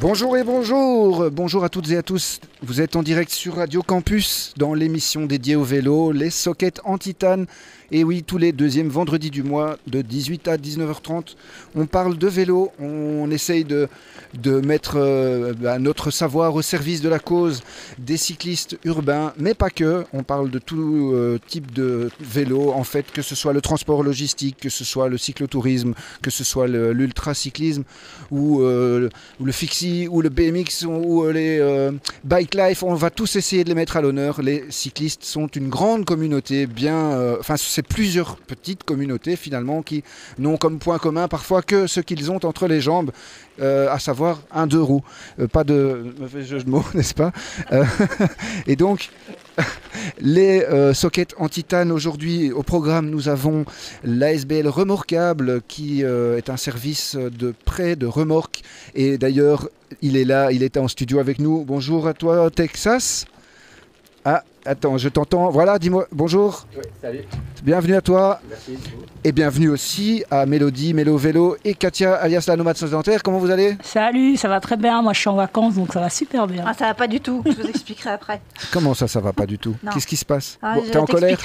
Bonjour et bonjour, bonjour à toutes et à tous. Vous êtes en direct sur Radio Campus dans l'émission dédiée au vélo, les sockets en titane. Et oui, tous les deuxièmes vendredis du mois, de 18 à 19h30, on parle de vélo, on essaye de, de mettre euh, bah, notre savoir au service de la cause des cyclistes urbains, mais pas que. On parle de tout euh, type de vélo, en fait, que ce soit le transport logistique, que ce soit le cyclotourisme, que ce soit l'ultracyclisme, ou, euh, ou, le fixie, ou le BMX, ou, les bike life. On va tous essayer de les mettre à l'honneur. Les cyclistes sont une grande communauté, bien. Enfin, plusieurs petites communautés finalement qui n'ont comme point commun parfois que ce qu'ils ont entre les jambes, euh, à savoir un deux roues. Euh, pas de mauvais jeu de mots, n'est-ce pas euh, Et donc, les sockets en titane aujourd'hui au programme, nous avons l'ASBL Remorquable qui est un service de prêt de remorque. Et d'ailleurs, il est là, il était en studio avec nous. Bonjour à toi, Texas. Ah, attends, je t'entends. Voilà, dis-moi bonjour. Oui, salut. Bienvenue à toi. Merci. Et bienvenue aussi à Mélodie, Mélo Vélo et Katia, alias la nomade sédentaire. Comment vous allez? Salut, ça va très bien. Moi, je suis en vacances, donc ça va super bien. Ah, ça va pas du tout. Je vous expliquerai après. Comment ça, ça va pas du tout? Qu'est-ce qui se passe? Ah, T'es en colère?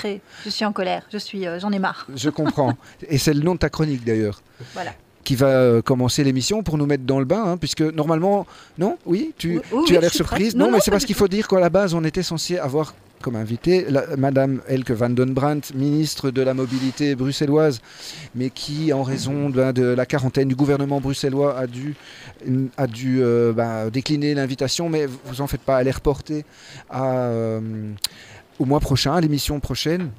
Je suis en colère. Je suis, euh, j'en ai marre. Je comprends. et c'est le nom de ta chronique d'ailleurs. Voilà qui va euh, commencer l'émission pour nous mettre dans le bain, hein, puisque normalement, non, oui, tu, tu as l'air surprise. Non, mais c'est parce qu'il faut dire qu'à la base, on était censé avoir comme invité Madame Elke van den Brandt, ministre de la mobilité bruxelloise, mais qui, en raison de, la quarantaine du gouvernement bruxellois, a dû, a dû euh, bah, décliner l'invitation, mais vous en faites pas, elle est reportée euh, au mois prochain, à l'émission prochaine.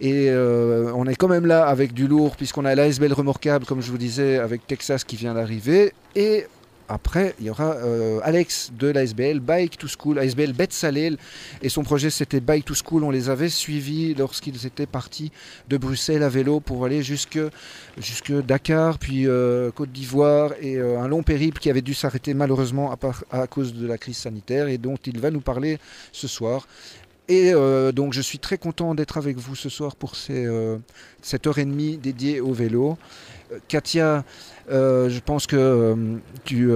Et euh, on est quand même là avec du lourd, puisqu'on a l'ASBL remorquable, comme je vous disais, avec Texas qui vient d'arriver. Et après, il y aura euh, Alex de l'ASBL, Bike to School, ASBL Bête Salel. Et son projet, c'était Bike to School. On les avait suivis lorsqu'ils étaient partis de Bruxelles à vélo pour aller jusque, Dakar, puis euh, Côte d'Ivoire, et un long périple qui avait dû s'arrêter malheureusement à, cause de la crise sanitaire et dont il va nous parler ce soir. Et euh, donc je suis très content d'être avec vous ce soir pour ces, euh, cette heure et demie dédiée au vélo. Euh, Katia, je pense que tu,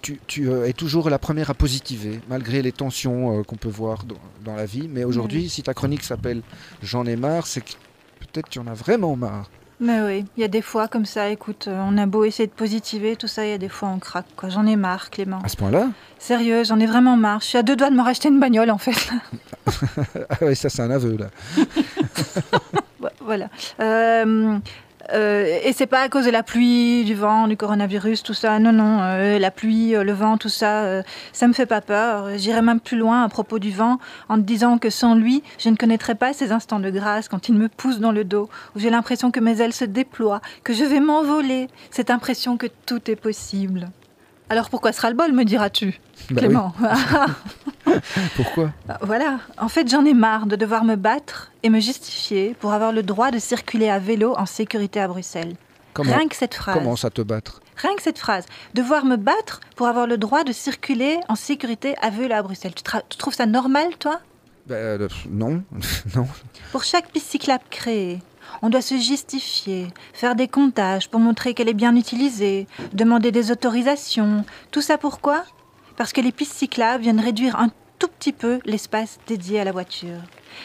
tu, tu es toujours la première à positiver, malgré les tensions qu'on peut voir dans, dans, la vie. Mais aujourd'hui, si ta chronique s'appelle J'en ai marre, c'est que peut-être tu en as vraiment marre. Mais oui, il y a des fois comme ça, écoute, euh, on a beau essayer de positiver, tout ça, il y a des fois on craque. Quoi. J'en ai marre, Clément. À ce point-là Sérieux, j'en ai vraiment marre. Je suis à deux doigts de me racheter une bagnole, en fait. ah oui, ça c'est un aveu, là. voilà. Euh, euh, et c'est pas à cause de la pluie, du vent, du coronavirus, tout ça. Non, non, euh, la pluie, euh, le vent, tout ça, ça me fait pas peur. J'irai même plus loin à propos du vent en disant que sans lui, je ne connaîtrais pas ces instants de grâce quand il me pousse dans le dos, où j'ai l'impression que mes ailes se déploient, que je vais m'envoler. Cette impression que tout est possible. Alors pourquoi sera le bol, me diras-tu, bah Clément Pourquoi bah, Voilà, en fait j'en ai marre de devoir me battre et me justifier pour avoir le droit de circuler à vélo en sécurité à Bruxelles. Rien que cette phrase. Comment ça te battre? Rien que cette phrase. Devoir me battre pour avoir le droit de circuler en sécurité à vélo à Bruxelles. Tu, trouves ça normal, toi? Ben, Non, non. Pour chaque piste cyclable créée, on doit se justifier, faire des comptages pour montrer qu'elle est bien utilisée, demander des autorisations. Tout ça pourquoi? Parce que les pistes cyclables viennent réduire un tout petit peu l'espace dédié à la voiture.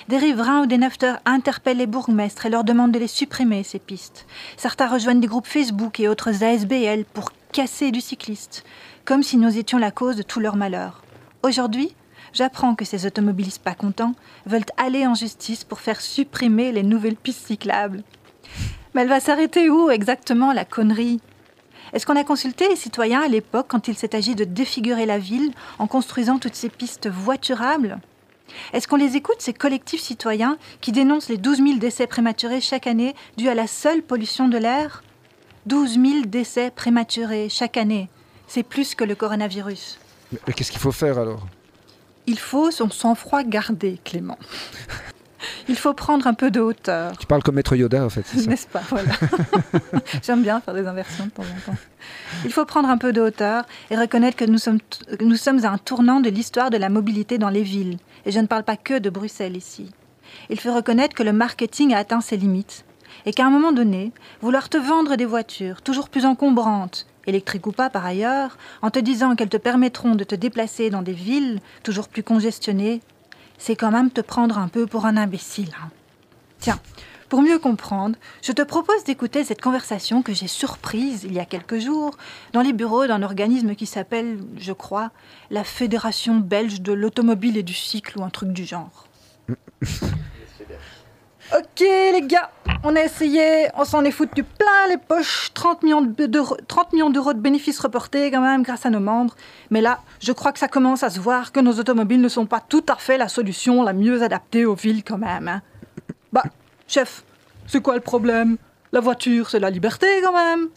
Des riverains ou des nafteurs interpellent les bourgmestres et leur demandent de les supprimer, ces pistes. Certains rejoignent des groupes Facebook et autres ASBL pour casser du cycliste, comme si nous étions la cause de tout leur malheur. Aujourd'hui, j'apprends que ces automobilistes pas contents veulent aller en justice pour faire supprimer les nouvelles pistes cyclables. Mais elle va s'arrêter où exactement la connerie? Est-ce qu'on a consulté les citoyens à l'époque quand il s'est agi de défigurer la ville en construisant toutes ces pistes voiturables? Est-ce qu'on les écoute, ces collectifs citoyens qui dénoncent les 12 000 décès prématurés chaque année dus à la seule pollution de l'air? 12 000 décès prématurés chaque année, c'est plus que le coronavirus. Mais qu'est-ce qu'il faut faire alors? Il faut son sang-froid garder, Clément. Il faut prendre un peu de hauteur. Tu parles comme Maître Yoda, en fait. N'est-ce pas? Voilà. J'aime bien faire des inversions de temps en temps. Il faut prendre un peu de hauteur et reconnaître que nous sommes, nous sommes à un tournant de l'histoire de la mobilité dans les villes. Et je ne parle pas que de Bruxelles ici. Il faut reconnaître que le marketing a atteint ses limites. et qu'à un moment donné, vouloir te vendre des voitures toujours plus encombrantes, électriques ou pas par ailleurs, en te disant qu'elles te permettront de te déplacer dans des villes toujours plus congestionnées, c'est quand même te prendre un peu pour un imbécile. Hein. Tiens, pour mieux comprendre, je te propose d'écouter cette conversation que j'ai surprise il y a quelques jours dans les bureaux d'un organisme qui s'appelle, je crois, la Fédération belge de l'automobile et du cycle ou un truc du genre. Ok les gars, on a essayé, on s'en est foutu plein les poches, 30 millions d'euros 30 millions d'euros de bénéfices reportés quand même grâce à nos membres. Mais là, je crois que ça commence à se voir que nos automobiles ne sont pas tout à fait la solution la mieux adaptée aux villes quand même. Hein. Bah, chef, c'est quoi le problème? La voiture, c'est la liberté quand même.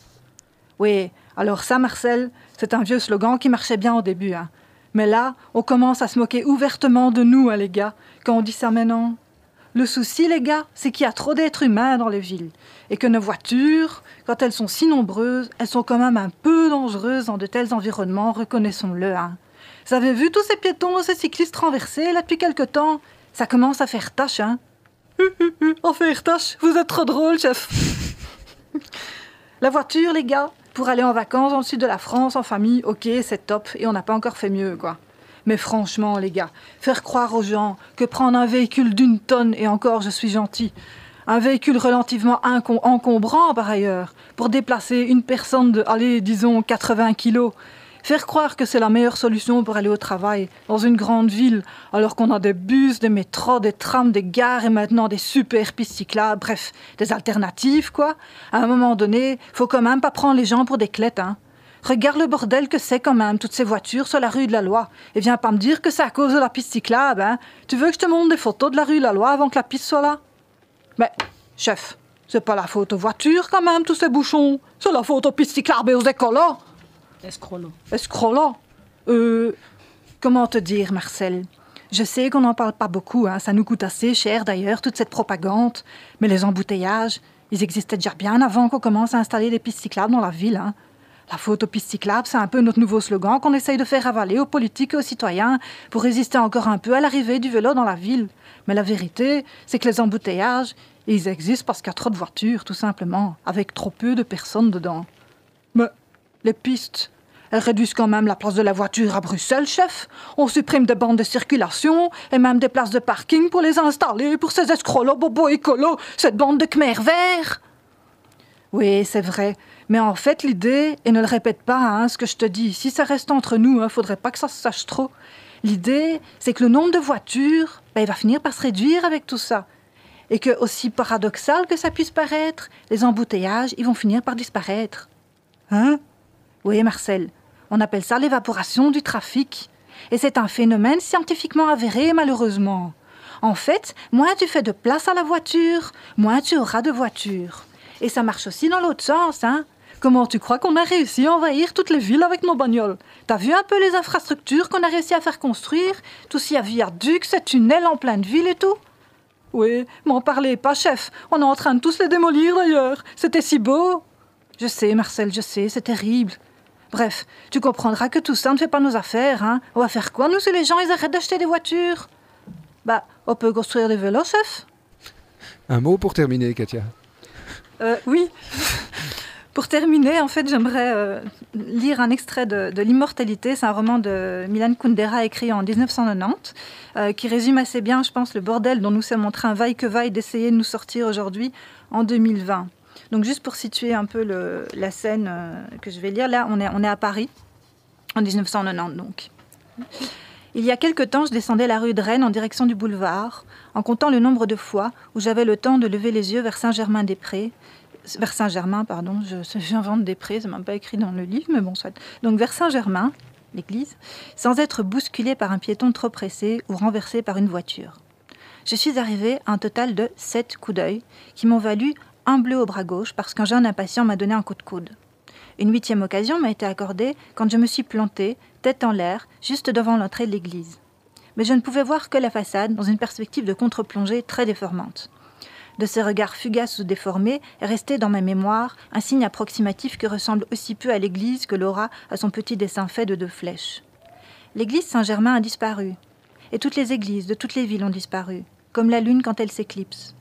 Oui, alors ça, Marcel, c'est un vieux slogan qui marchait bien au début. Hein. Mais là, on commence à se moquer ouvertement de nous, hein, les gars, quand on dit ça maintenant. Le souci, les gars, c'est qu'il y a trop d'êtres humains dans les villes. Et que nos voitures, quand elles sont si nombreuses, elles sont quand même un peu dangereuses dans de tels environnements, reconnaissons-le. Hein. Vous avez vu tous ces piétons, ces cyclistes renversés, là, depuis quelque temps? Ça commence à faire tâche, hein En faire tâche? Vous êtes trop drôle, chef La voiture, les gars, pour aller en vacances dans le sud de la France, en famille, ok, c'est top, et on n'a pas encore fait mieux, quoi. Mais franchement, les gars, faire croire aux gens que prendre un véhicule d'une tonne, et encore je suis gentil, un véhicule relativement encombrant par ailleurs, pour déplacer une personne de, allez, disons, 80 kilos, faire croire que c'est la meilleure solution pour aller au travail dans une grande ville, alors qu'on a des bus, des métros, des trams, des gares et maintenant des super pistes cyclables, bref, des alternatives, quoi. À un moment donné, faut quand même pas prendre les gens pour des clettes, hein. Regarde le bordel que c'est quand même, toutes ces voitures sur la rue de la Loi. Et viens pas me dire que c'est à cause de la piste cyclable, hein. Tu veux que je te montre des photos de la rue de la Loi avant que la piste soit là? Mais, chef, c'est pas la faute aux voitures quand même, tous ces bouchons. C'est la faute aux pistes cyclables et aux écolos. Escrolo. Escrolo Euh. Comment te dire, Marcel? Je sais qu'on n'en parle pas beaucoup, hein. ça nous coûte assez cher d'ailleurs, toute cette propagande. Mais les embouteillages, ils existaient déjà bien avant qu'on commence à installer des pistes cyclables dans la ville. Hein. La faute aux pistes cyclables, c'est un peu notre nouveau slogan qu'on essaye de faire avaler aux politiques et aux citoyens pour résister encore un peu à l'arrivée du vélo dans la ville. Mais la vérité, c'est que les embouteillages, ils existent parce qu'il y a trop de voitures, tout simplement, avec trop peu de personnes dedans. Mais les pistes, elles réduisent quand même la place de la voiture à Bruxelles, chef. On supprime des bandes de circulation et même des places de parking pour les installer pour ces escrocs bobo écolo, cette bande de Khmer verts. Oui, c'est vrai. Mais en fait, l'idée, et ne le répète pas, hein, ce que je te dis, si ça reste entre nous, ne hein, faudrait pas que ça se sache trop. L'idée, c'est que le nombre de voitures, ben, il va finir par se réduire avec tout ça. Et que, aussi paradoxal que ça puisse paraître, les embouteillages, ils vont finir par disparaître. Hein? Oui, Marcel, on appelle ça l'évaporation du trafic. Et c'est un phénomène scientifiquement avéré, malheureusement. En fait, moins tu fais de place à la voiture, moins tu auras de voitures. Et ça marche aussi dans l'autre sens, hein. Comment tu crois qu'on a réussi à envahir toutes les villes avec nos bagnoles? T'as vu un peu les infrastructures qu'on a réussi à faire construire? Tout ce viaducs, ces tunnels en pleine ville et tout? Oui, m'en parlez pas, chef. On est en train de tous les démolir d'ailleurs. C'était si beau. Je sais, Marcel, je sais, c'est terrible. Bref, tu comprendras que tout ça ne fait pas nos affaires, hein. On va faire quoi, nous, si les gens ils arrêtent d'acheter des voitures? Bah, on peut construire des vélos, chef Un mot pour terminer, Katia. Euh, oui. Pour terminer, en fait, j'aimerais euh, lire un extrait de, L'Immortalité. C'est un roman de Milan Kundera écrit en 1990 euh, qui résume assez bien, je pense, le bordel dont nous sommes en train, vaille que vaille, d'essayer de nous sortir aujourd'hui en 2020. Donc, juste pour situer un peu la scène que je vais lire, là, on est, on est à Paris en 1990, donc. Il y a quelque temps, je descendais la rue de Rennes en direction du boulevard, en comptant le nombre de fois où j'avais le temps de lever les yeux vers Saint-Germain-des-Prés, vers Saint-Germain, pardon, j'invente des prés, ça m'a pas écrit dans le livre, mais bon, soit. Donc vers Saint-Germain, l'église, sans être bousculé par un piéton trop pressé ou renversé par une voiture. Je suis arrivé à un total de sept coups d'œil qui m'ont valu un bleu au bras gauche parce qu'un jeune impatient m'a donné un coup de coude. Une huitième occasion m'a été accordée quand je me suis planté, tête en l'air, juste devant l'entrée de l'église. Mais je ne pouvais voir que la façade dans une perspective de contre-plongée très déformante de ces regards fugaces ou déformés est resté dans ma mémoire un signe approximatif qui ressemble aussi peu à l'église que Laura à son petit dessin fait de deux flèches. L'église Saint-Germain a disparu, et toutes les églises de toutes les villes ont disparu, comme la lune quand elle s'éclipse.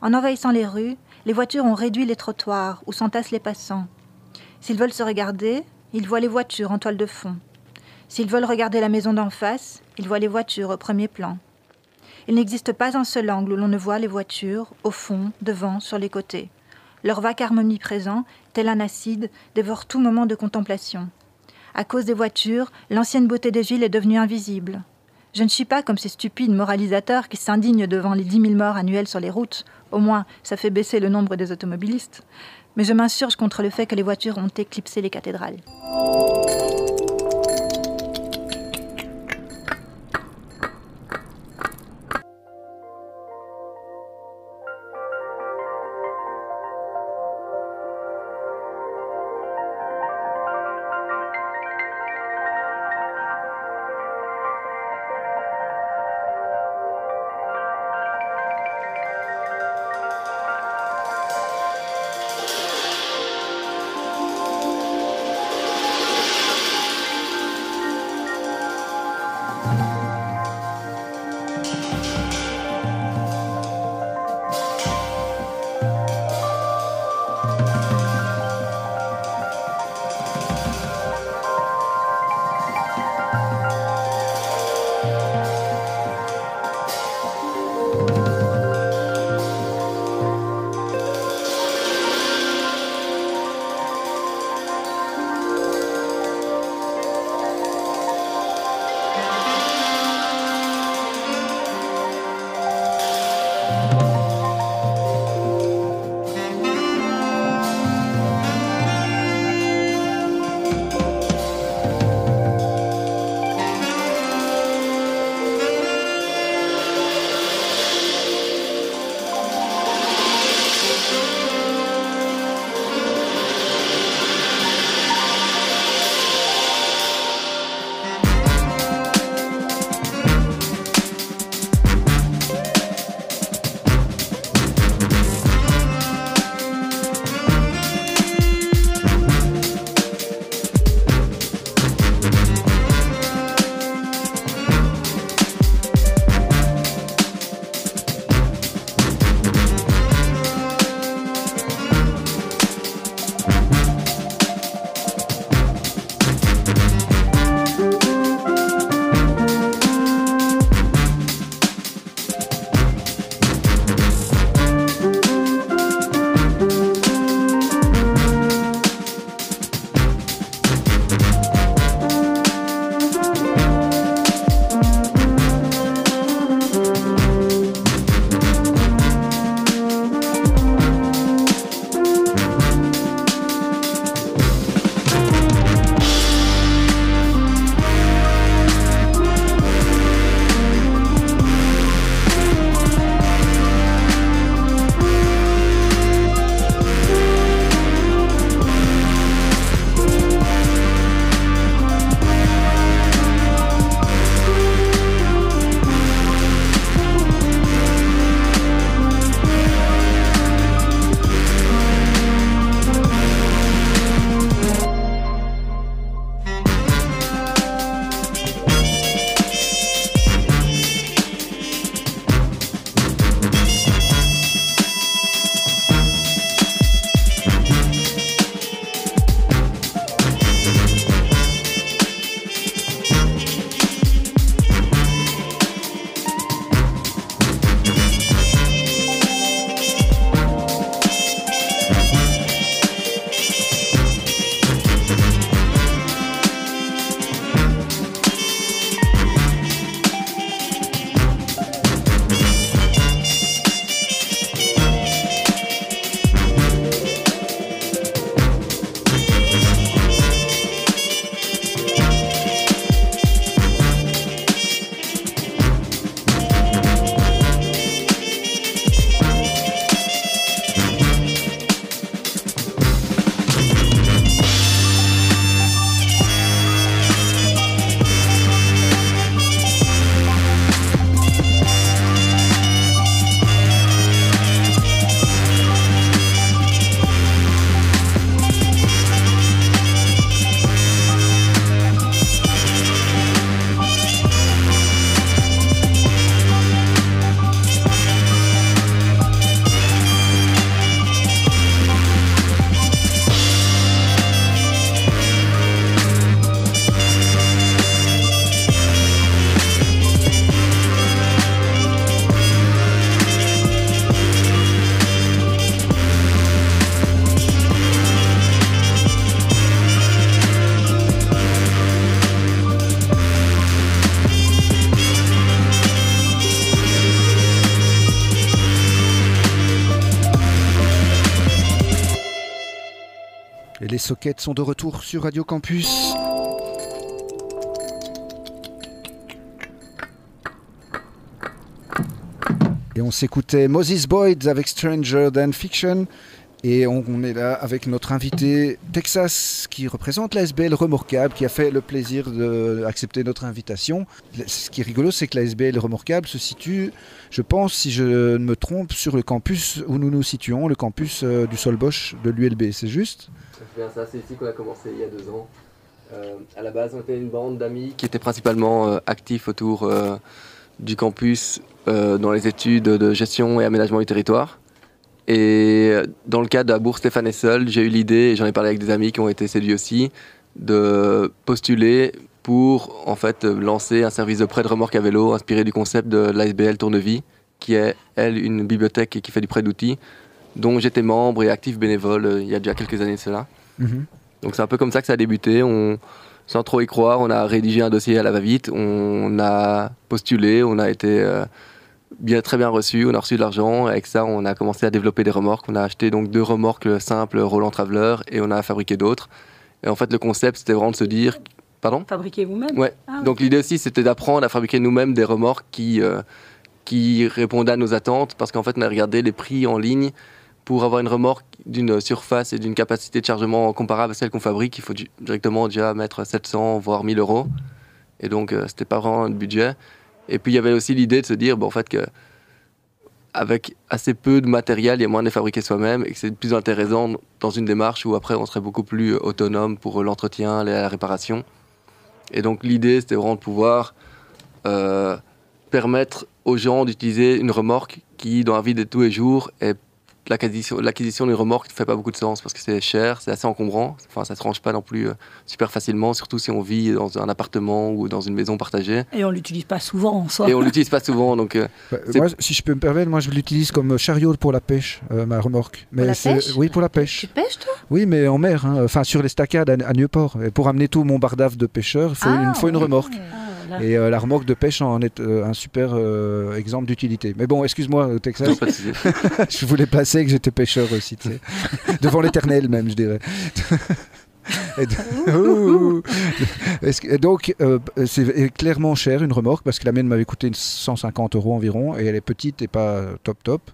En envahissant les rues, Les voitures ont réduit les trottoirs où s'entassent les passants. S'ils veulent se regarder, ils voient les voitures en toile de fond. S'ils veulent regarder la maison d'en face, ils voient les voitures au premier plan. Il n'existe pas un seul angle où l'on ne voit les voitures, au fond, devant, sur les côtés. Leur vacarme omniprésent, tel un acide, dévore tout moment de contemplation. À cause des voitures, l'ancienne beauté des villes est devenue invisible. Je ne suis pas comme ces stupides moralisateurs qui s'indignent devant les dix mille morts annuels sur les routes. Au moins, ça fait baisser le nombre des automobilistes. Mais je m'insurge contre le fait que les voitures ont éclipsé les cathédrales. Sont de retour sur Radio Campus. Et on s'écoutait Moses Boyd avec Stranger Than Fiction. Et on, est là avec notre invité Texas qui représente la SBL Remorquable qui a fait le plaisir d'accepter notre invitation. Ce qui est rigolo, c'est que la SBL Remorquable se situe, je pense, si je ne me trompe, sur le campus où nous nous situons, le campus euh, du Solbosch de l'ULB, c'est juste C'est bien ça, c'est ici qu'on a commencé il y a deux ans. Euh, à la base, on était une bande d'amis qui étaient principalement euh, actifs autour du campus dans les études de gestion et aménagement du territoire. Et dans le cadre de la bourse Stéphane Essel, j'ai eu l'idée, et j'en ai parlé avec des amis qui ont été séduits aussi, de postuler pour en fait lancer un service de prêt de remorque à vélo inspiré du concept de l'ASBL Tournevie, qui est elle une bibliothèque qui fait du prêt d'outils, dont j'étais membre et actif bénévole euh, il y a déjà quelques années de cela. Mhm. Donc c'est un peu comme ça que ça a débuté. On, sans trop y croire, on a rédigé un dossier à la va-vite, on a postulé, on a été euh, bien, très bien reçu, on a reçu de l'argent. Avec ça, on a commencé à développer des remorques. On a acheté donc deux remorques simples Roland Traveler et on a fabriqué d'autres. Et en fait, le concept, c'était vraiment de se dire. Pardon? Fabriquer vous-même Ouais. Ah, donc l'idée aussi, c'était d'apprendre à fabriquer nous-mêmes des remorques qui, euh, qui répondaient à nos attentes. Parce qu'en fait, on a regardé les prix en ligne. Pour avoir une remorque d'une surface et d'une capacité de chargement comparable à celle qu'on fabrique, il faut directement déjà mettre 700 voire 1000 euros. Et donc, euh, c'était pas vraiment notre budget. Et puis il y avait aussi l'idée de se dire, bon, en fait, que avec assez peu de matériel, il y a moins de fabriquer soi-même et que c'est plus intéressant dans une démarche où après on serait beaucoup plus autonome pour l'entretien, la réparation. Et donc l'idée, c'était vraiment de pouvoir euh, permettre aux gens d'utiliser une remorque qui, dans la vie de tous les jours, est l'acquisition d'une remorque ne fait pas beaucoup de sens parce que c'est cher, c'est assez encombrant. Enfin, ça ne se range pas non plus euh, super facilement, surtout si on vit dans un appartement ou dans une maison partagée. Et on ne l'utilise pas souvent en soi. Et on ne l'utilise pas souvent. Donc, euh, bah, moi, si je peux me permettre, moi je l'utilise comme chariot pour la pêche, euh, ma remorque. Mais pour la pêche Oui, pour la pêche. Tu pêches toi? Oui, mais en mer, hein. enfin sur les staccades à, à Nieuport. Et pour amener tout mon bardaf de pêcheur, il faut, ah, faut une remorque. Et euh, la remorque de pêche en est euh, un super euh, exemple d'utilité. Mais bon, excuse-moi, Texas. je voulais placer que j'étais pêcheur aussi, devant l'éternel même, je dirais. et donc, c'est clairement cher une remorque parce que la mienne m'avait coûté 150 euros environ et elle est petite et pas top top.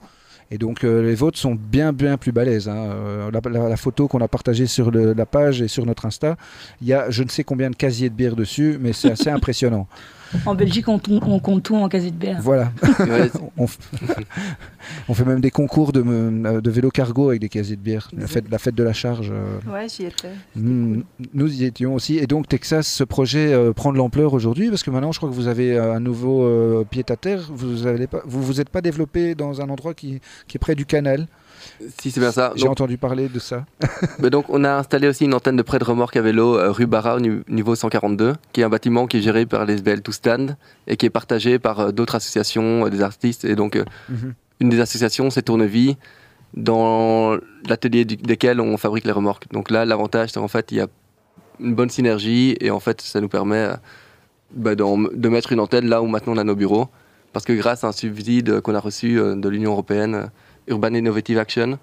Et donc euh, les vôtres sont bien bien plus balèzes. Hein. Euh, la, photo qu'on a partagée sur la page et sur notre Insta, il y a je ne sais combien de casiers de bière dessus, mais c'est assez impressionnant. En Belgique, on, compte tout en casier de bière. Voilà. on, fait même des concours de, euh, de vélo cargo avec des casiers de bière. La fête, la fête de la charge. Ouais, j'y étais. Nous, nous, y étions aussi. Et donc, Texas, ce projet prend de l'ampleur aujourd'hui parce que maintenant, je crois que vous avez un nouveau pied à terre. Vous ne vous, vous êtes pas développé dans un endroit qui, qui est près du canal. Si c'est bien ça. J'ai entendu parler de ça. mais donc on a installé aussi une antenne de prêt de remorque à vélo euh, rue Barra au niveau 142, qui est un bâtiment qui est géré par l'SBL To Stand et qui est partagé par euh, d'autres associations, euh, des artistes. Et donc mhm. une des associations, c'est Tournevis, dans l'atelier desquels on fabrique les remorques. Donc là, l'avantage, c'est en fait il y a une bonne synergie et en fait ça nous permet bah, de mettre une antenne là où maintenant on a nos bureaux parce que grâce à un subside qu'on a reçu euh, de l'Union européenne, euh, Urban Innovative Action,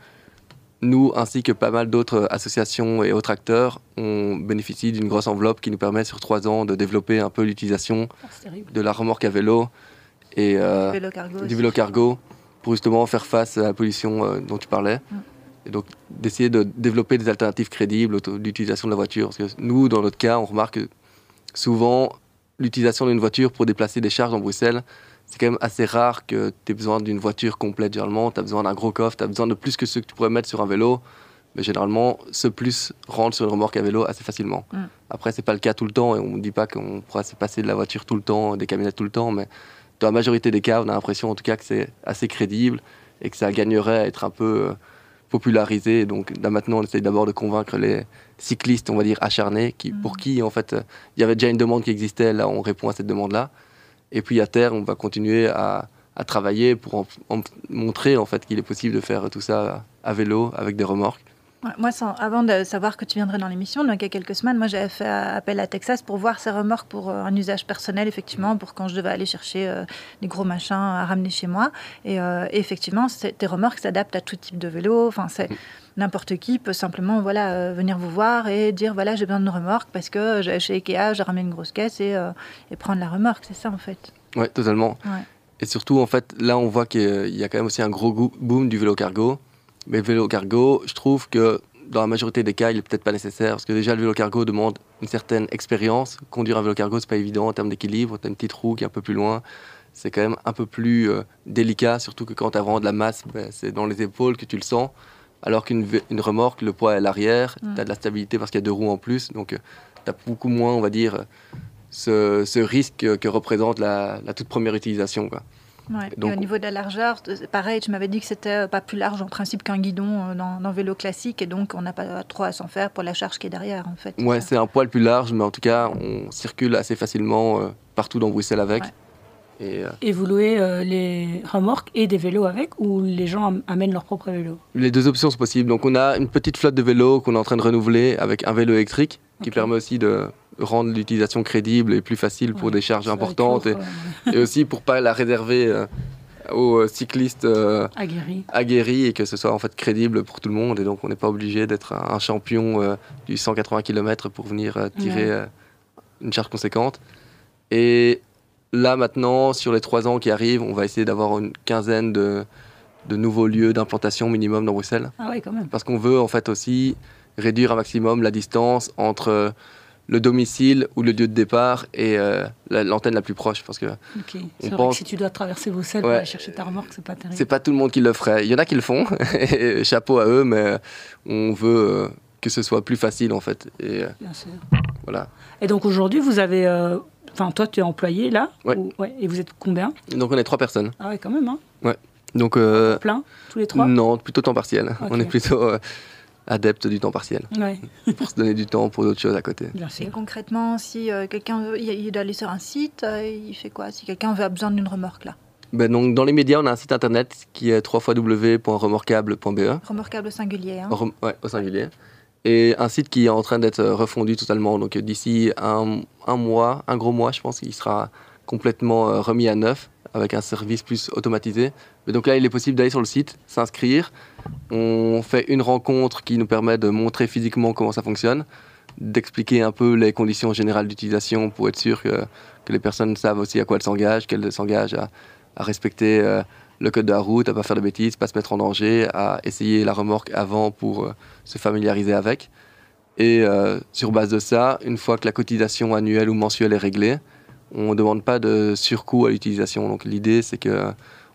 nous, ainsi que pas mal d'autres associations et autres acteurs, on bénéficie d'une grosse enveloppe qui nous permet sur trois ans de développer un peu l'utilisation ah, de la remorque à vélo et euh, du vélo cargo pour justement faire face à la pollution dont tu parlais. Mm. Et donc d'essayer de développer des alternatives crédibles à l'utilisation de la voiture. Parce que nous, dans notre cas, on remarque que souvent l'utilisation d'une voiture pour déplacer des charges en Bruxelles, c'est quand même assez rare que tu aies besoin d'une voiture complète généralement. Tu as besoin d'un gros coffre, tu as besoin de plus que ce que tu pourrais mettre sur un vélo. Mais généralement, ce plus rentre sur une remorque à vélo assez facilement. Mm. Après, c'est pas le cas tout le temps et on ne dit pas qu'on pourra se passer de la voiture tout le temps, des camionnettes tout le temps, mais dans la majorité des cas, on a l'impression en tout cas que c'est assez crédible et que ça gagnerait à être un peu euh, popularisé. Donc là maintenant, on essaye d'abord de convaincre les cyclistes, on va dire acharnés, qui, pour mm. qui en fait il y avait déjà une demande qui existait. Là, on répond à cette demande-là. Et puis à terre, on va continuer à, travailler pour montrer en fait qu'il est possible de faire tout ça à vélo avec des remorques. moi, avant de savoir que tu viendrais dans l'émission, donc il y a quelques semaines, moi j'avais fait appel à Texas pour voir ces remorques pour euh, un usage personnel, effectivement, pour quand je devais aller chercher euh, des gros machins à ramener chez moi. Et, euh, et effectivement, tes remorques s'adaptent à tout type de vélo. Enfin, c'est mm. N'importe qui peut simplement voilà venir vous voir et dire voilà j'ai besoin d'une remorque parce que chez Ikea j'ai ramené une grosse caisse et, et prendre la remorque. C'est ça en fait. Ouais, totalement. Et surtout en fait là on voit qu'il y a quand même aussi un gros boom du vélo cargo. Mais le vélo cargo, je trouve que dans la majorité des cas, il n'est peut-être pas nécessaire parce que déjà le vélo cargo demande une certaine expérience. Conduire un vélo cargo, c'est pas évident en termes d'équilibre. Tu as une petite roue qui est un peu plus loin. C'est quand même un peu plus euh, délicat, surtout que quand tu as vraiment de la masse, ben, c'est dans les épaules que tu le sens. Alors qu'une une remorque, le poids est à l'arrière, tu as de la stabilité parce qu'il y a deux roues en plus. Donc euh, tu as beaucoup moins, on va dire, ce, ce risque que représente la, la toute première utilisation. Quoi. Donc, au niveau de la largeur, pareil, tu m'avais dit que c'était euh, pas plus large en principe qu'un guidon euh, dans, dans, vélo classique et donc on n'a pas trop à s'en faire pour la charge qui est derrière en fait. Ouais, c'est un poil plus large, mais en tout cas, on circule assez facilement euh, partout dans Bruxelles avec. Et, vous louez les remorques et des vélos avec ou les gens amènent leur propre vélo? Les deux options sont possibles. Donc on a une petite flotte de vélos qu'on est en train de renouveler avec un vélo électrique qui permet aussi de rendre l'utilisation crédible et plus facile pour des charges importantes et, aussi pour pas la réserver euh, aux euh, cyclistes euh, aguerris. et que ce soit en fait crédible pour tout le monde. Et donc on n'est pas obligé d'être un, champion du 180 km pour venir tirer une charge conséquente. Et là maintenant sur les trois ans qui arrivent on va essayer d'avoir une quinzaine de, de nouveaux lieux d'implantation minimum dans Bruxelles ah oui quand même parce qu'on veut en fait aussi réduire un maximum la distance entre le domicile ou le lieu de départ et euh, l'antenne la, plus proche. Parce que c'est vrai que si tu dois traverser Bruxelles pour aller chercher ta remorque, c'est pas terrible. C'est pas tout le monde qui le ferait. Il y en a qui le font, et chapeau à eux, mais on veut euh, que ce soit plus facile en fait. Et, euh, Bien sûr. Voilà. Et donc aujourd'hui, vous avez. Enfin, toi, tu es employé là ouais. Et vous êtes combien Donc on est trois personnes. Ah ouais, quand même. Hein ouais. Donc, Plein, tous les trois Non, plutôt temps partiel. On est plutôt adepte du temps partiel. pour se donner du temps pour d'autres choses à côté. Et concrètement, si euh, quelqu'un il doit aller sur un site, euh, il fait quoi? Si quelqu'un a besoin d'une remorque là ben donc, dans les médias, on a un site internet qui est www.remorquable.be. Remorquable au singulier. Hein. ouais, au singulier. Et un site qui est en train d'être refondu totalement. Donc d'ici un, un, mois, un gros mois, je pense qu'il sera complètement euh, remis à neuf avec un service plus automatisé. Mais donc là, il est possible d'aller sur le site, s'inscrire. On fait une rencontre qui nous permet de montrer physiquement comment ça fonctionne, d'expliquer un peu les conditions générales d'utilisation pour être sûr que, que, les personnes savent aussi à quoi elles s'engagent, qu'elles s'engagent à, respecter euh, le code de la route, à pas faire de bêtises, pas se mettre en danger, à essayer la remorque avant pour euh, se familiariser avec. Et euh, sur base de ça, une fois que la cotisation annuelle ou mensuelle est réglée, on ne demande pas de surcoût à l'utilisation. Donc l'idée, c'est que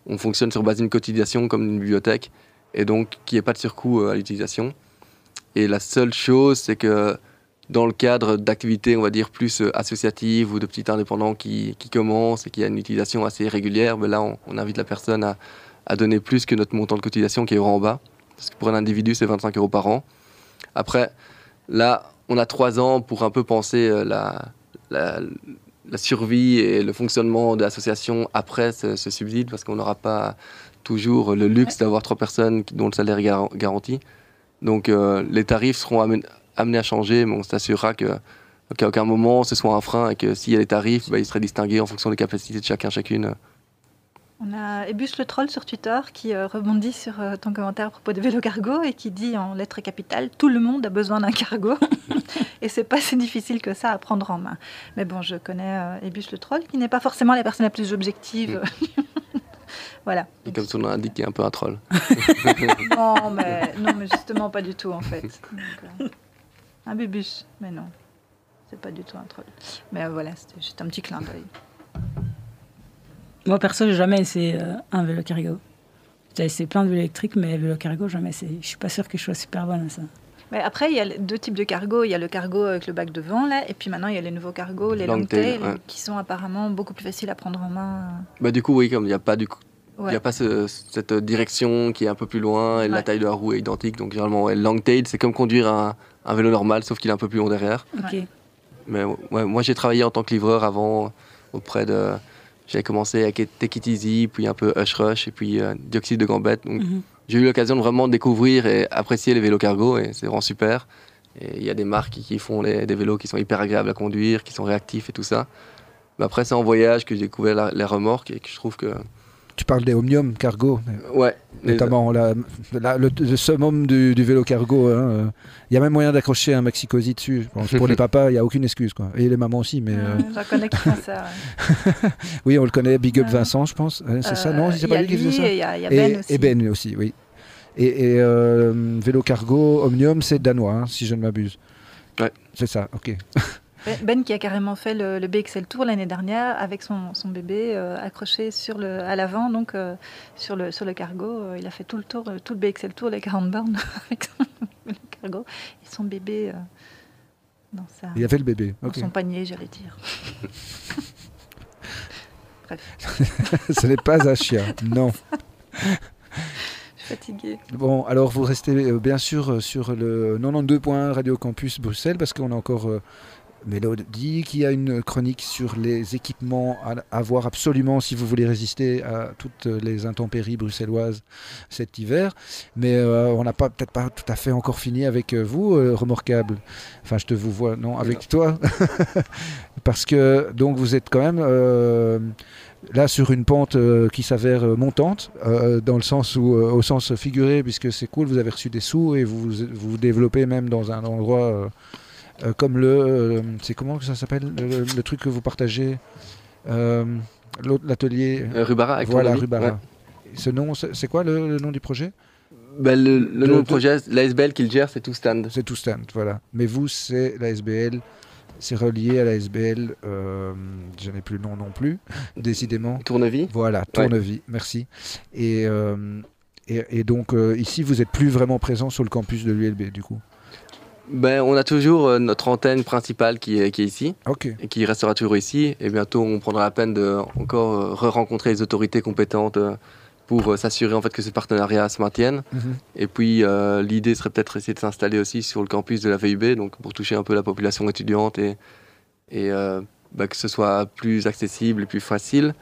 on fonctionne sur base d'une cotisation comme une bibliothèque et donc qu'il n'y ait pas de surcoût euh, à l'utilisation. Et la seule chose, c'est que dans le cadre d'activités, on va dire, plus euh, associatives ou de petits indépendants qui, commencent et qui a une utilisation assez régulière, ben là, on, invite la personne à, donner plus que notre montant de cotisation qui est en bas. Parce que pour un individu, c'est 25 euros par an. Après, là, on a trois ans pour un peu penser euh, la, survie et le fonctionnement de l'association après ce, subside, parce qu'on n'aura pas toujours le luxe d'avoir trois personnes dont le salaire est garanti. Donc euh, les tarifs seront amenés à changer, mais on s'assurera qu'à aucun moment ce soit un frein et que s'il y a des tarifs, bah, ils seraient distingués en fonction des capacités de chacun, chacune. On a Ebus le troll sur Twitter qui euh, rebondit sur euh, ton commentaire à propos de vélo cargo et qui dit en lettres capitales tout le monde a besoin d'un cargo et c'est pas si difficile que ça à prendre en main. Mais bon, je connais euh, Ebus le troll qui n'est pas forcément la personne la plus objective. Mm. voilà. Et comme son nom indique, il est un peu un troll. non, mais, non, mais justement pas du tout en fait. Un bébus, mais non, c'est pas du tout un troll. Mais voilà, c'était juste un petit clin d'œil. Moi, perso, j'ai jamais essayé euh, un vélo cargo. J'ai essayé plein de vélos électriques, mais vélo cargo, jamais essayé. Je suis pas sûre que je sois super bonne à ça. Mais après, il y a deux types de cargo. Il y a le cargo avec le bac devant, là, et puis maintenant, il y a les nouveaux cargos, les long, tail, qui sont apparemment beaucoup plus faciles à prendre en main. Bah, du coup, oui, comme il n'y a pas du coup. Il a pas cette direction qui est un peu plus loin et la taille de la roue est identique. Donc, généralement, ouais, long tail, c'est comme conduire un, un, vélo normal, sauf qu'il est un peu plus long derrière. Mais moi, j'ai travaillé en tant que livreur avant auprès de, j'avais commencé avec Take It Easy, puis un peu Hush Rush, et puis euh, Dioxyde de Gambette. Donc, mhm. j'ai eu l'occasion de vraiment découvrir et apprécier les vélos cargo et c'est vraiment super. Et il y a des marques qui, font des vélos qui sont hyper agréables à conduire, qui sont réactifs et tout ça. Mais après, c'est en voyage que j'ai découvert les remorques et que je trouve que tu parles des Omnium Cargo. Ouais. Notamment la, le, summum du, vélo cargo. Hein, il y a même moyen d'accrocher un maxi cosy dessus. pour les papas, il n'y a aucune excuse. Quoi. Et les mamans aussi. Mais, euh... J'en connais qui font ça. oui, on le connaît. Big Up Vincent, je pense. C'est ça, non C'est pas lui qui faisait ça Il y, a Ben aussi. Et Ben aussi, oui. Et, euh, vélo cargo, Omnium, c'est danois, hein, si je ne m'abuse. Ouais. C'est ça, ok. Ben, ben qui a carrément fait le, BXL Tour l'année dernière avec son, son bébé euh, accroché sur le, à l'avant, donc euh, sur, le, sur le cargo. Euh, il a fait tout le tour, tout le BXL Tour, les 40 bornes avec son, le cargo et son bébé dans, sa, il avait le bébé. dans son panier, j'allais dire. Bref. Ce n'est pas un chien, non. Fatigué. Bon, alors vous restez bien sûr sur le 92.1 Radio Campus Bruxelles parce qu'on a encore Mélodie qui a une chronique sur les équipements à, voir absolument si vous voulez résister à toutes les intempéries bruxelloises cet hiver. Mais euh, on n'a pas peut-être pas tout à fait encore fini avec euh, vous, euh, Remorquable. Enfin, je te vous vois, non, avec toi. Parce que donc vous êtes quand même là sur une pente qui s'avère montante, dans le sens où, au sens figuré, puisque c'est cool, vous avez reçu des sous et vous, vous développez même dans un endroit euh, comme le. Euh, c'est comment que ça s'appelle le, truc que vous partagez euh, L'atelier. Rubara. Voilà, Rubara. Ce nom, c'est quoi le, nom du projet? Ben, le, nom du projet, l'ASBL qui le gère, c'est tout stand. C'est tout stand, voilà. Mais vous, c'est l'ASBL, c'est relié à l'ASBL, euh, je n'ai plus le nom non plus, décidément. Tournevis? Voilà, Tournevis, merci. Et, et, donc, ici, vous n'êtes plus vraiment présent sur le campus de l'ULB, du coup? Ben, On a toujours euh, notre antenne principale qui est, qui est ici et qui restera toujours ici. Et bientôt, on prendra la peine de encore euh, re-rencontrer les autorités compétentes euh, pour s'assurer en fait que ce partenariat se maintienne. Mhm. Et puis, l'idée serait peut-être essayer de s'installer aussi sur le campus de la VUB, donc pour toucher un peu la population étudiante et, et ben, que ce soit plus accessible et plus facile.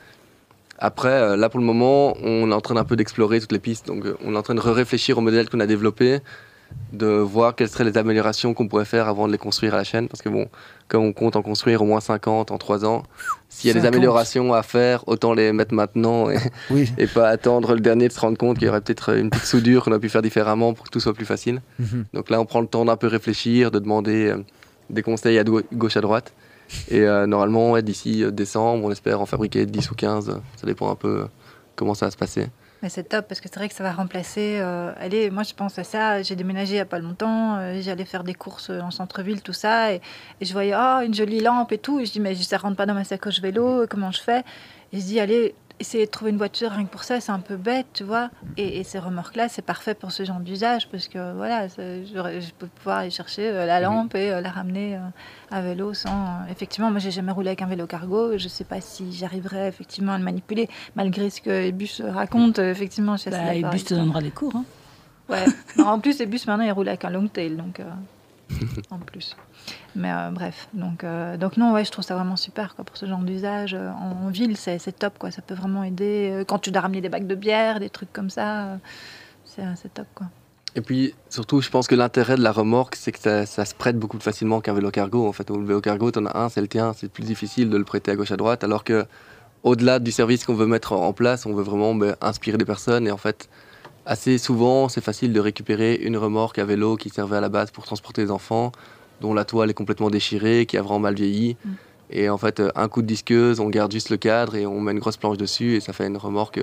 Après, là pour le moment, on est en train d'un peu d'explorer toutes les pistes. Donc, on est en train de réfléchir au modèle qu'on a développé de voir quelles seraient les améliorations qu'on pourrait faire avant de les construire à la chaîne. Parce que bon, comme on compte en construire au moins 50 en 3 ans, s'il y a des améliorations à faire, autant les mettre maintenant et, et, pas attendre le dernier de se rendre compte qu'il y aurait peut-être une petite soudure qu'on a pu faire différemment pour que tout soit plus facile. Mhm. Donc là, on prend le temps d'un peu réfléchir, de demander euh, des conseils à gauche à droite. Et euh, normalement, d'ici euh, décembre, on espère en fabriquer 10 ou 15. Ça dépend un peu comment ça va se passer. Mais c'est top parce que c'est vrai que ça va remplacer. Euh, allez, moi je pense à ça. J'ai déménagé il n'y a pas longtemps. Euh, j'allais faire des courses en centre-ville, tout ça. Et, je voyais oh, une jolie lampe et tout. Et je dis, mais ça rentre pas dans ma sacoche vélo. Comment je fais? Et je dis, allez, essayer de trouver une voiture rien que pour ça, c'est un peu bête, tu vois. Et, ces remorques-là, c'est parfait pour ce genre d'usage parce que voilà, je, peux pouvoir aller chercher euh, la lampe et euh, la ramener euh, à vélo sans. effectivement, moi, j'ai jamais roulé avec un vélo cargo. Je sais pas si j'arriverai effectivement à le manipuler, malgré ce que Ebus raconte. Effectivement, je bah, Ebus te donnera des cours. Hein. Ouais. en plus, Ebus maintenant, il roule avec un long tail, donc en plus. Mais euh, bref, donc, euh, donc non, ouais, je trouve ça vraiment super quoi, pour ce genre d'usage. Euh, en, ville, c'est top, quoi. ça peut vraiment aider. Quand tu dois ramener des bacs de bière, des trucs comme ça, c'est top. Quoi. Et puis surtout, je pense que l'intérêt de la remorque, c'est que ça, ça, se prête beaucoup plus facilement qu'un vélo cargo. En fait, le vélo cargo, tu en as un, c'est le tien, c'est plus difficile de le prêter à gauche à droite, alors que au-delà du service qu'on veut mettre en place, on veut vraiment ben, inspirer des personnes. Et en fait, assez souvent, c'est facile de récupérer une remorque à vélo qui servait à la base pour transporter les enfants dont la toile est complètement déchirée, qui a vraiment mal vieilli. Mm. Et en fait, un coup de disqueuse, on garde juste le cadre et on met une grosse planche dessus et ça fait une remorque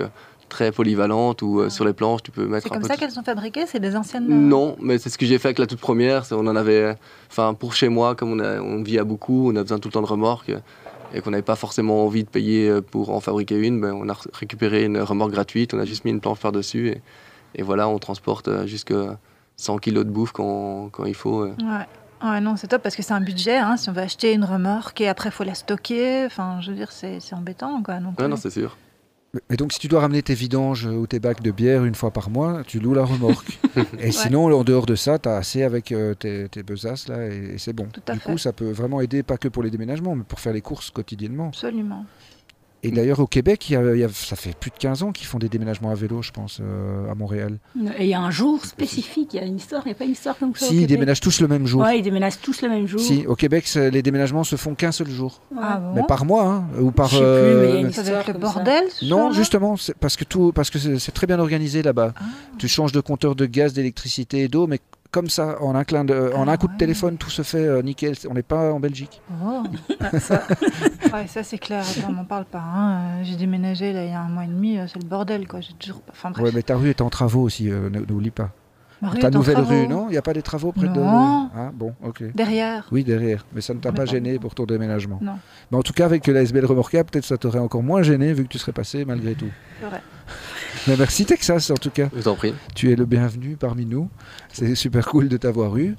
très polyvalente où euh, sur les planches tu peux mettre. C'est comme ça qu'elles sont fabriquées, c'est des anciennes. Non, mais c'est ce que j'ai fait avec la toute première. On en avait, enfin pour chez moi, comme on, on, vit à beaucoup, on a besoin tout le temps de remorques et qu'on n'avait pas forcément envie de payer euh, pour en fabriquer une, ben, on a récupéré une remorque gratuite, on a juste mis une planche par dessus et, et voilà, on transporte euh, jusque 100 kg de bouffe quand, quand il faut. Ouais. Ouais, non, c'est top parce que c'est un budget. Hein, si on veut acheter une remorque et après, il faut la stocker. Enfin, je veux dire, c'est embêtant. Quoi, donc, ouais, non, c'est sûr. Mais donc, si tu dois ramener tes vidanges ou tes bacs de bière une fois par mois, tu loues la remorque. et sinon, en dehors de ça, tu as assez avec euh, tes, tes besaces là et, c'est bon. Tout à du fait. coup, ça peut vraiment aider, pas que pour les déménagements, mais pour faire les courses quotidiennement. Absolument. Et d'ailleurs, au Québec, il y a, ça fait plus de 15 ans qu'ils font des déménagements à vélo, je pense, euh, à Montréal. Et il y a un jour spécifique, il y a une histoire, il n'y a pas une histoire comme ça Si, ils déménagent tous le même jour. Oui, ils déménagent tous le même jour. Si, au Québec, les déménagements se font qu'un seul jour. Ah mais par mois, hein, ou par... Je sais plus, mais il y a une histoire le bordel Non, justement, parce que, tout, parce que c'est très bien organisé là-bas. Ah. Tu changes de compteur de gaz, d'électricité et d'eau, mais comme ça, en un, clin de, en un ah coup de téléphone, tout se fait euh, nickel. On n'est pas en Belgique. Oh. ça, ça c'est clair. on m'en parle pas. Hein. Euh, j'ai déménagé là, il y a un mois et demi. Euh, c'est le bordel. Quoi. Toujours... enfin, Ouais, mais ta rue est en travaux aussi. N'oublie pas. Ta nouvelle rue, non? Il n'y a pas des travaux près de. Ah, bon, ok. Derrière. Oui, derrière. Mais ça ne t'a pas gêné pour ton déménagement? Non. Mais en tout cas, avec la SBL remorquable, peut-être ça t'aurait encore moins gêné vu que tu serais passé malgré tout. C'est vrai. Mais merci Texas en tout cas. Je vous en prie. Tu es le bienvenu parmi nous. C'est super cool de t'avoir eu.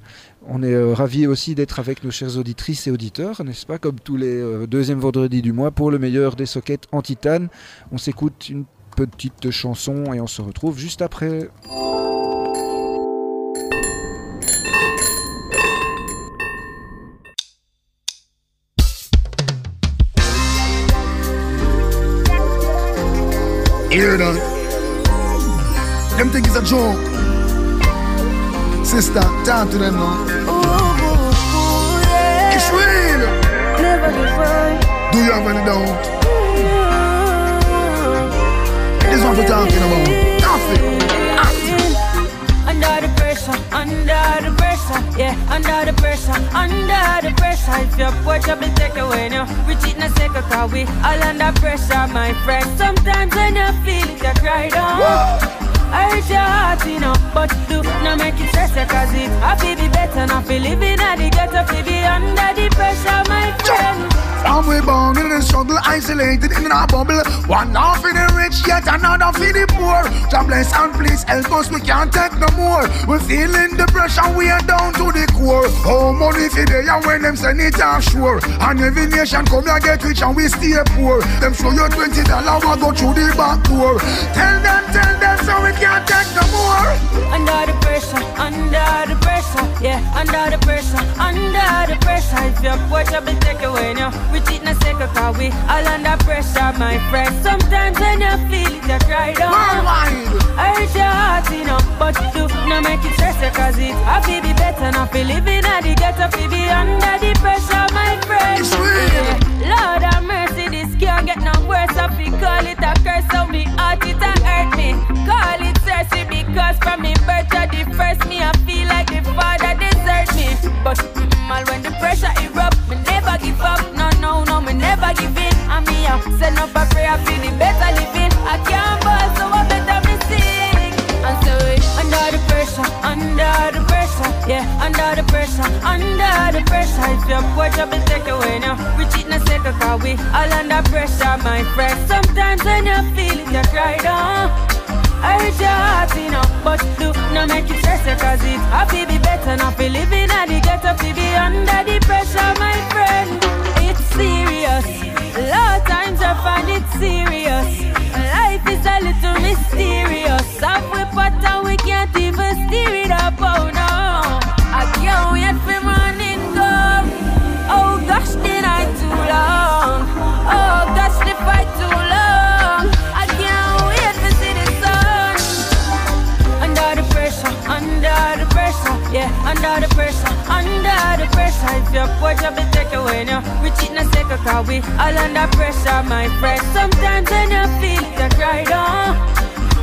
On est euh, ravis aussi d'être avec nos chères auditrices et auditeurs, n'est-ce pas, comme tous les euh, deuxièmes vendredis du mois pour le meilleur des sockets en titane. On s'écoute une petite chanson et on se retrouve juste après. That? Them think it's a joke. Sister, talk to them now. Yeah. It's real. Never Do you have any doubt? This one for talking about. Nothing. Under the pressure, under the pressure, yeah, under the pressure, under the pressure. If your porch up, take away now. We cheat na second cause we all under pressure, my friend. Sometimes when you feel it, you cry down. I hurt your heart, you know, but do not make it stress cause it happy be better not feel living at the ghetto, be under the pressure, my friend. From we born in the struggle, isolated in a bubble. One half for the rich, yet another for the poor. God bless and please help us, we can't take no more. We're feeling the pressure, we are down to the core. Oh, money for the and when them send it offshore. And every nation come here get rich and we stay poor. Them show you twenty dollar, we go through the back door. Tell them, tell them, so we can't take no more. Under the pressure, under the pressure, yeah, under the pressure, under the pressure. If your up and take away now. We cheat in a second cause we all under pressure, my friend. Sometimes when you feel it, you cry down. Worldwide. I hurt your heart, you know, but do not make it stress cause it happy be better not be living at the ghetto, feel be under the pressure, my friend. It's real. Yeah. Lord have mercy, this can't get no worse. I feel call it a curse, so me heart it a hurt me. Call it mercy because from me birth to the first me, I feel like the father desert me. But mm, when the pressure erupt, me never give up. No, no, no, me never give in. I'm here, send up a prayer for the better living. I can't ball, so I better me sing. And so under the pressure, under the pressure, yeah, under the pressure, under the pressure. If your poor trouble take away now, we cheat na second cause we all under pressure, my friend. Sometimes when you feel it, you cry down. I hurt your heart, know, but do not make it stress cause it happy be better not be living at the ghetto, be under the pressure, my friend It's serious. A lot of times I find it serious. Life is a little mysterious. We pot and we can't even steer it up. Oh no, yeah, under the pressure, under the pressure. If your poor job is take away now, we cheat na second cause we all under pressure, my friend. Sometimes when you feel you cry down.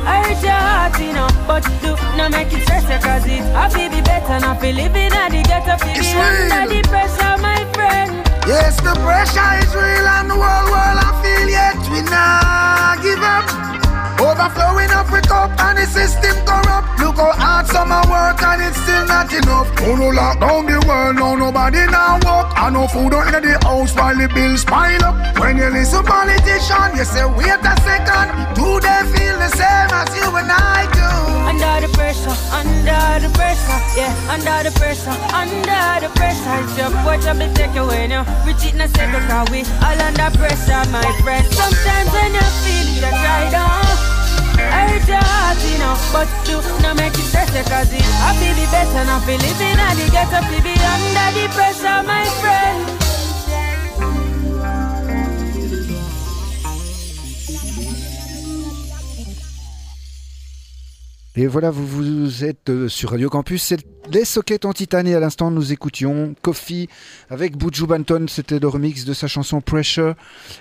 I hurt your heart, you know, but do not make it stress cause it happy be better not be living at the ghetto, be under the pressure, my friend. Yes, the pressure is real and the world, world I feel yet we not give up. Overflowing up with cup and the system corrupt. Look how hard summer work and it's still not enough. Oh no lock down the world, no nobody now walk. I no food in the house while the bills pile up. When you listen politician, you say wait a second. Do they feel the same as you and I do? Under the pressure, under the pressure, yeah, under the pressure, under the pressure. It's your up and take away now. We cheat na second cause we all under pressure, my friend. Sometimes when you feel it, you cry down. Et voilà, vous, vous êtes euh, sur Radio Campus, les sockets en titane. À l'instant, nous écoutions Coffee avec Buju Banton. C'était le remix de sa chanson Pressure.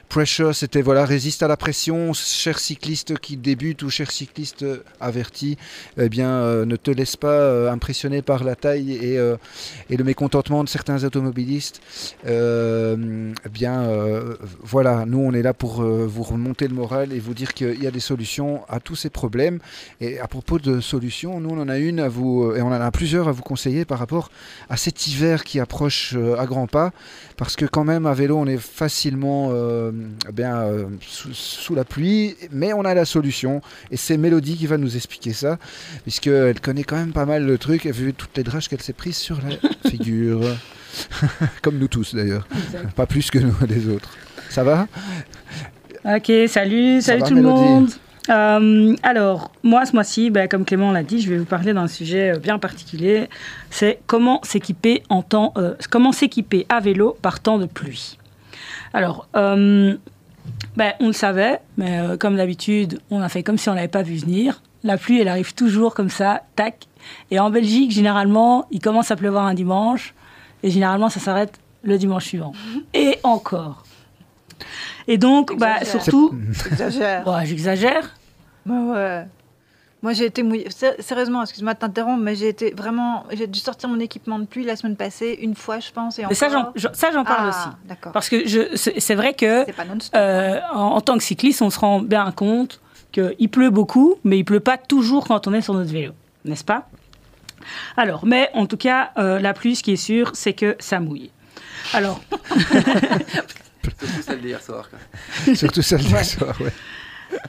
Pressure, c'était voilà, résiste à la pression. Cher cycliste qui débute ou cher cycliste averti, eh bien, euh, ne te laisse pas euh, impressionner par la taille et, et, le mécontentement de certains automobilistes. eh bien, voilà, nous, on est là pour vous remonter le moral et vous dire qu'il y a des solutions à tous ces problèmes. Et à propos de solutions. Nous, on en a une à vous, et on en a plusieurs à vous conseiller par rapport à cet hiver qui approche euh, à grands pas. Parce que quand même, à vélo, on est facilement euh, bien, euh, sous, la pluie, mais on a la solution. Et c'est Mélodie qui va nous expliquer ça, puisqu'elle connaît quand même pas mal le truc, elle a vu toutes les drages qu'elle s'est prises sur la figure. Comme nous tous d'ailleurs. Pas plus que nous les autres. Ça va? Ok, salut, salut tout le monde. Euh, alors, moi, ce mois-ci, ben, comme Clément l'a dit, je vais vous parler d'un sujet euh, bien particulier. C'est comment s'équiper en temps, euh, comment s'équiper à vélo par temps de pluie. Alors, ben, on le savait, mais comme d'habitude, on a fait comme si on n'avait pas vu venir. La pluie, elle arrive toujours comme ça, tac. Et en Belgique, généralement, il commence à pleuvoir un dimanche, et généralement, ça s'arrête le dimanche suivant. Et encore. Et donc, bah, surtout. J'exagère. Ouais, j'exagère. Bah ouais. Moi, j'ai été mouillée. Sérieusement, excuse-moi de t'interrompre, mais j'ai été vraiment. J'ai dû sortir mon équipement de pluie la semaine passée, une fois, je pense. Et mais ça, j'en parle ah, aussi. D'accord. Parce que c'est vrai que. Euh, en, en, tant que cycliste, on se rend bien compte qu'il pleut beaucoup, mais il pleut pas toujours quand on est sur notre vélo, n'est-ce pas? Alors, mais en tout cas, euh, la pluie, ce qui est sûr, c'est que ça mouille. Alors. Surtout celle d'hier soir. Surtout celle d'hier soir, ouais.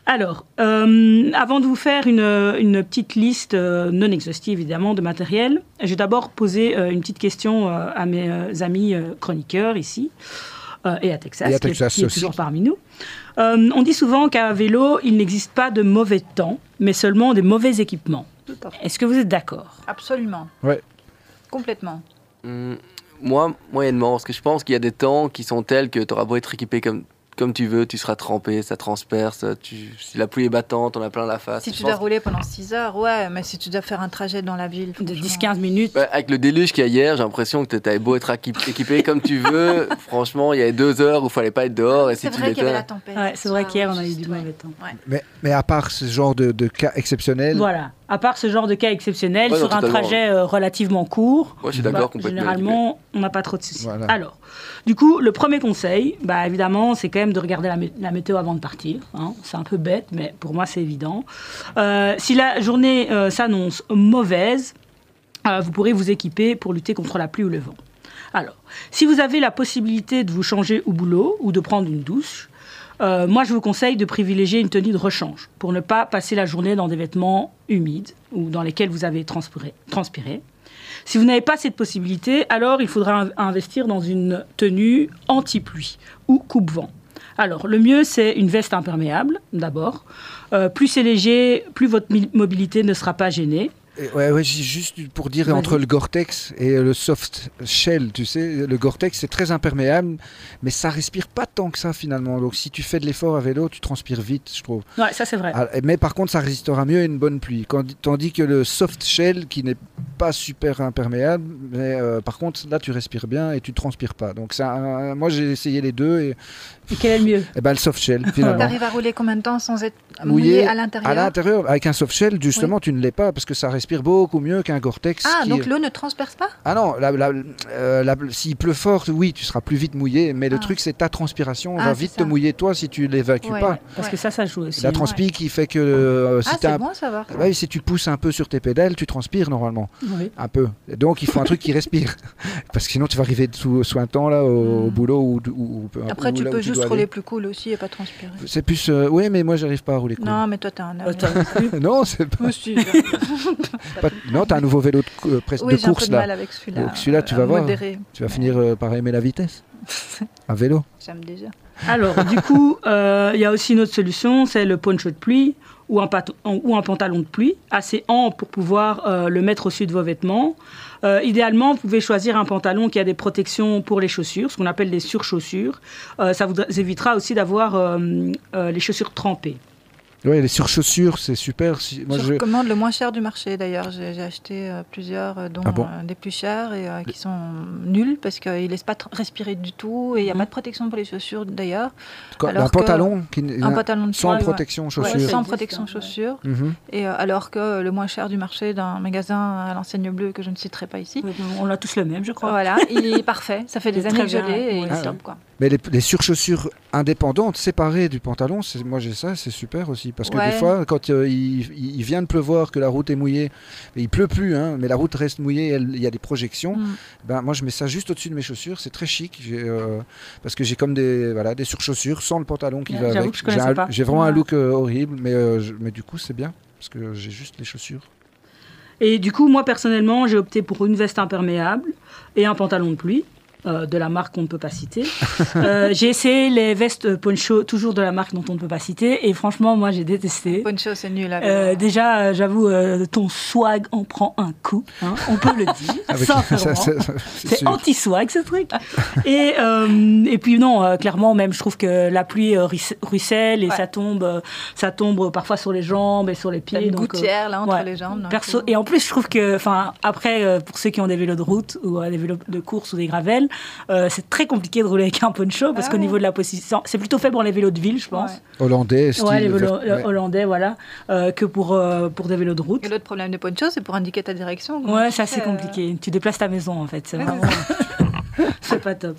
Alors, euh, avant de vous faire une, petite liste euh, non exhaustive évidemment de matériel, je vais d'abord poser euh, une petite question à mes amis chroniqueurs ici et à Texas, et à Texas qui, est, toujours parmi nous. on dit souvent qu'à vélo, il n'existe pas de mauvais temps, mais seulement des mauvais équipements. Est-ce que vous êtes d'accord? Absolument. Ouais. Complètement. Hum, moi, moyennement, parce que je pense qu'il y a des temps qui sont tels que tu auras beau être équipé comme comme tu veux, tu seras trempé, ça transperce. Tu, si la pluie est battante, on a plein la face. Si tu dois rouler pendant 6 heures, ouais, mais si tu dois faire un trajet dans la ville. De 10-15 minutes. avec le déluge qu'il y a hier, j'ai l'impression que tu avais beau être équipé comme tu veux. franchement, il y avait deux heures où il fallait pas être dehors. C'est vrai qu'il y avait la tempête. c'est vrai qu'hier, on a eu du mauvais temps. Mais, mais à part ce genre de, de cas exceptionnels. Voilà à part ce genre de cas exceptionnel, sur un trajet euh, relativement court, je suis d'accord bah, généralement, on n'a pas trop de soucis. Alors, du coup, le premier conseil, bah, évidemment, c'est quand même de regarder la, météo avant de partir. Hein. C'est un peu bête, mais pour moi, c'est évident. Euh, si la journée euh, s'annonce mauvaise, vous pourrez vous équiper pour lutter contre la pluie ou le vent. Alors, si vous avez la possibilité de vous changer au boulot ou de prendre une douche, euh, moi, je vous conseille de privilégier une tenue de rechange pour ne pas passer la journée dans des vêtements humides ou dans lesquels vous avez transpiré. transpiré. Si vous n'avez pas cette possibilité, alors il faudra investir dans une tenue anti-pluie ou coupe-vent. Alors, le mieux, c'est une veste imperméable, d'abord. Euh, plus c'est léger, plus votre mobilité ne sera pas gênée. Ouais, ouais, juste pour dire entre le Gore-Tex et le soft shell, tu sais, le Gore-Tex c'est très imperméable, mais ça respire pas tant que ça finalement. Donc si tu fais de l'effort à vélo, tu transpires vite, je trouve. Ouais, ça c'est vrai. Ah, mais par contre, ça résistera mieux à une bonne pluie. tandis que le soft shell, qui n'est pas super imperméable, mais euh, par contre là tu respires bien et tu transpires pas. Donc ça, moi j'ai essayé les deux et. Et quel est le mieux? Eh ben le soft shell finalement. arrives à rouler combien de temps sans être mouillé, à l'intérieur? À l'intérieur, avec un soft shell justement, tu ne l'es pas parce que ça respire respire beaucoup mieux qu'un Gore-Tex. Ah, donc l'eau ne transperce pas? Ah non, euh, s'il pleut fort, oui, tu seras plus vite mouillé, mais le ah. truc, c'est ta transpiration ah, va vite te mouiller toi si tu l'évacues pas. Parce que ça, ça joue aussi. La transpi qui fait que euh, si, ah, bon, ça va. Bah si tu pousses un peu sur tes pédales, tu transpires normalement. Un peu. donc il faut un truc qui respire. Parce que sinon, tu vas arriver sous, un temps là, au, hmm. boulot. Ou, ou, Après, tu peux juste rouler plus cool aussi et pas transpirer. C'est plus. Euh, oui, mais moi, j'arrive pas à rouler cool. Non, mais toi, t'es un Non, c'est pas. non, t'as un nouveau vélo de, euh, presque de course là. avec celui-là. Donc celui-là, tu vas voir. Tu vas finir euh, par aimer la vitesse. un vélo. J'aime déjà. Alors, du coup, euh, il y a aussi une autre solution, c'est le poncho de pluie ou un, ou un pantalon de pluie, assez ample pour pouvoir le mettre au-dessus de vos vêtements. idéalement, vous pouvez choisir un pantalon qui a des protections pour les chaussures, ce qu'on appelle des surchaussures. ça vous évitera aussi d'avoir les chaussures trempées. Oui, les surchaussures, c'est super. Moi, je, recommande le moins cher du marché d'ailleurs. J'ai acheté euh, plusieurs, euh, dont ah euh, des plus chers et qui sont nuls parce qu'ils ne laissent pas respirer du tout et il n'y a mmh. pas de protection pour les chaussures d'ailleurs. Un pantalon qui, un pantalon de sans protection chaussures. sans protection chaussures. Mmh. Et alors que le moins cher du marché d'un magasin à l'enseigne bleue que je ne citerai pas ici. On l'a tous le même, je crois. Voilà, il est parfait. Ça fait des années que je l'ai et il est quoi. Mais les, surchaussures indépendantes, séparées du pantalon, moi j'ai ça, c'est super aussi. Parce que des fois, quand euh, il, vient de pleuvoir, que la route est mouillée, il pleut plus, hein, mais la route reste mouillée, il y a des projections, mm. ben, moi je mets ça juste au-dessus de mes chaussures, c'est très chic. Euh, parce que j'ai comme des, voilà, des surchaussures sans le pantalon qui va avec. J'ai vraiment un look euh, horrible, mais, mais du coup c'est bien, parce que j'ai juste les chaussures. Et du coup, moi personnellement, j'ai opté pour une veste imperméable et un pantalon de pluie. Euh, de la marque qu'on ne peut pas citer. Euh, j'ai essayé les vestes poncho, toujours de la marque dont on ne peut pas citer, et franchement, moi, j'ai détesté. Poncho, c'est nul. Euh, déjà, j'avoue, ton swag en prend un coup, hein, on peut le dire, ah, C'est anti-swag, ce truc. et, et puis, non, clairement, même, je trouve que la pluie ruisselle et ça tombe ça tombe parfois sur les jambes et sur les pieds. Une donc, gouttière, là, entre les jambes. Perso, et en plus, je trouve que, enfin, après, pour ceux qui ont des vélos de route ou des vélos de course ou des gravelles, euh, c'est très compliqué de rouler avec un poncho parce qu'au ah niveau de la position, c'est plutôt fait pour les vélos de ville, je pense. Hollandais, style ouais, les vélos hollandais, voilà, euh, que pour, euh, pour des vélos de route. Et l'autre problème de poncho, c'est pour indiquer ta direction. Ouais, c'est assez compliqué. Tu déplaces ta maison en fait. C'est vraiment. c'est pas top.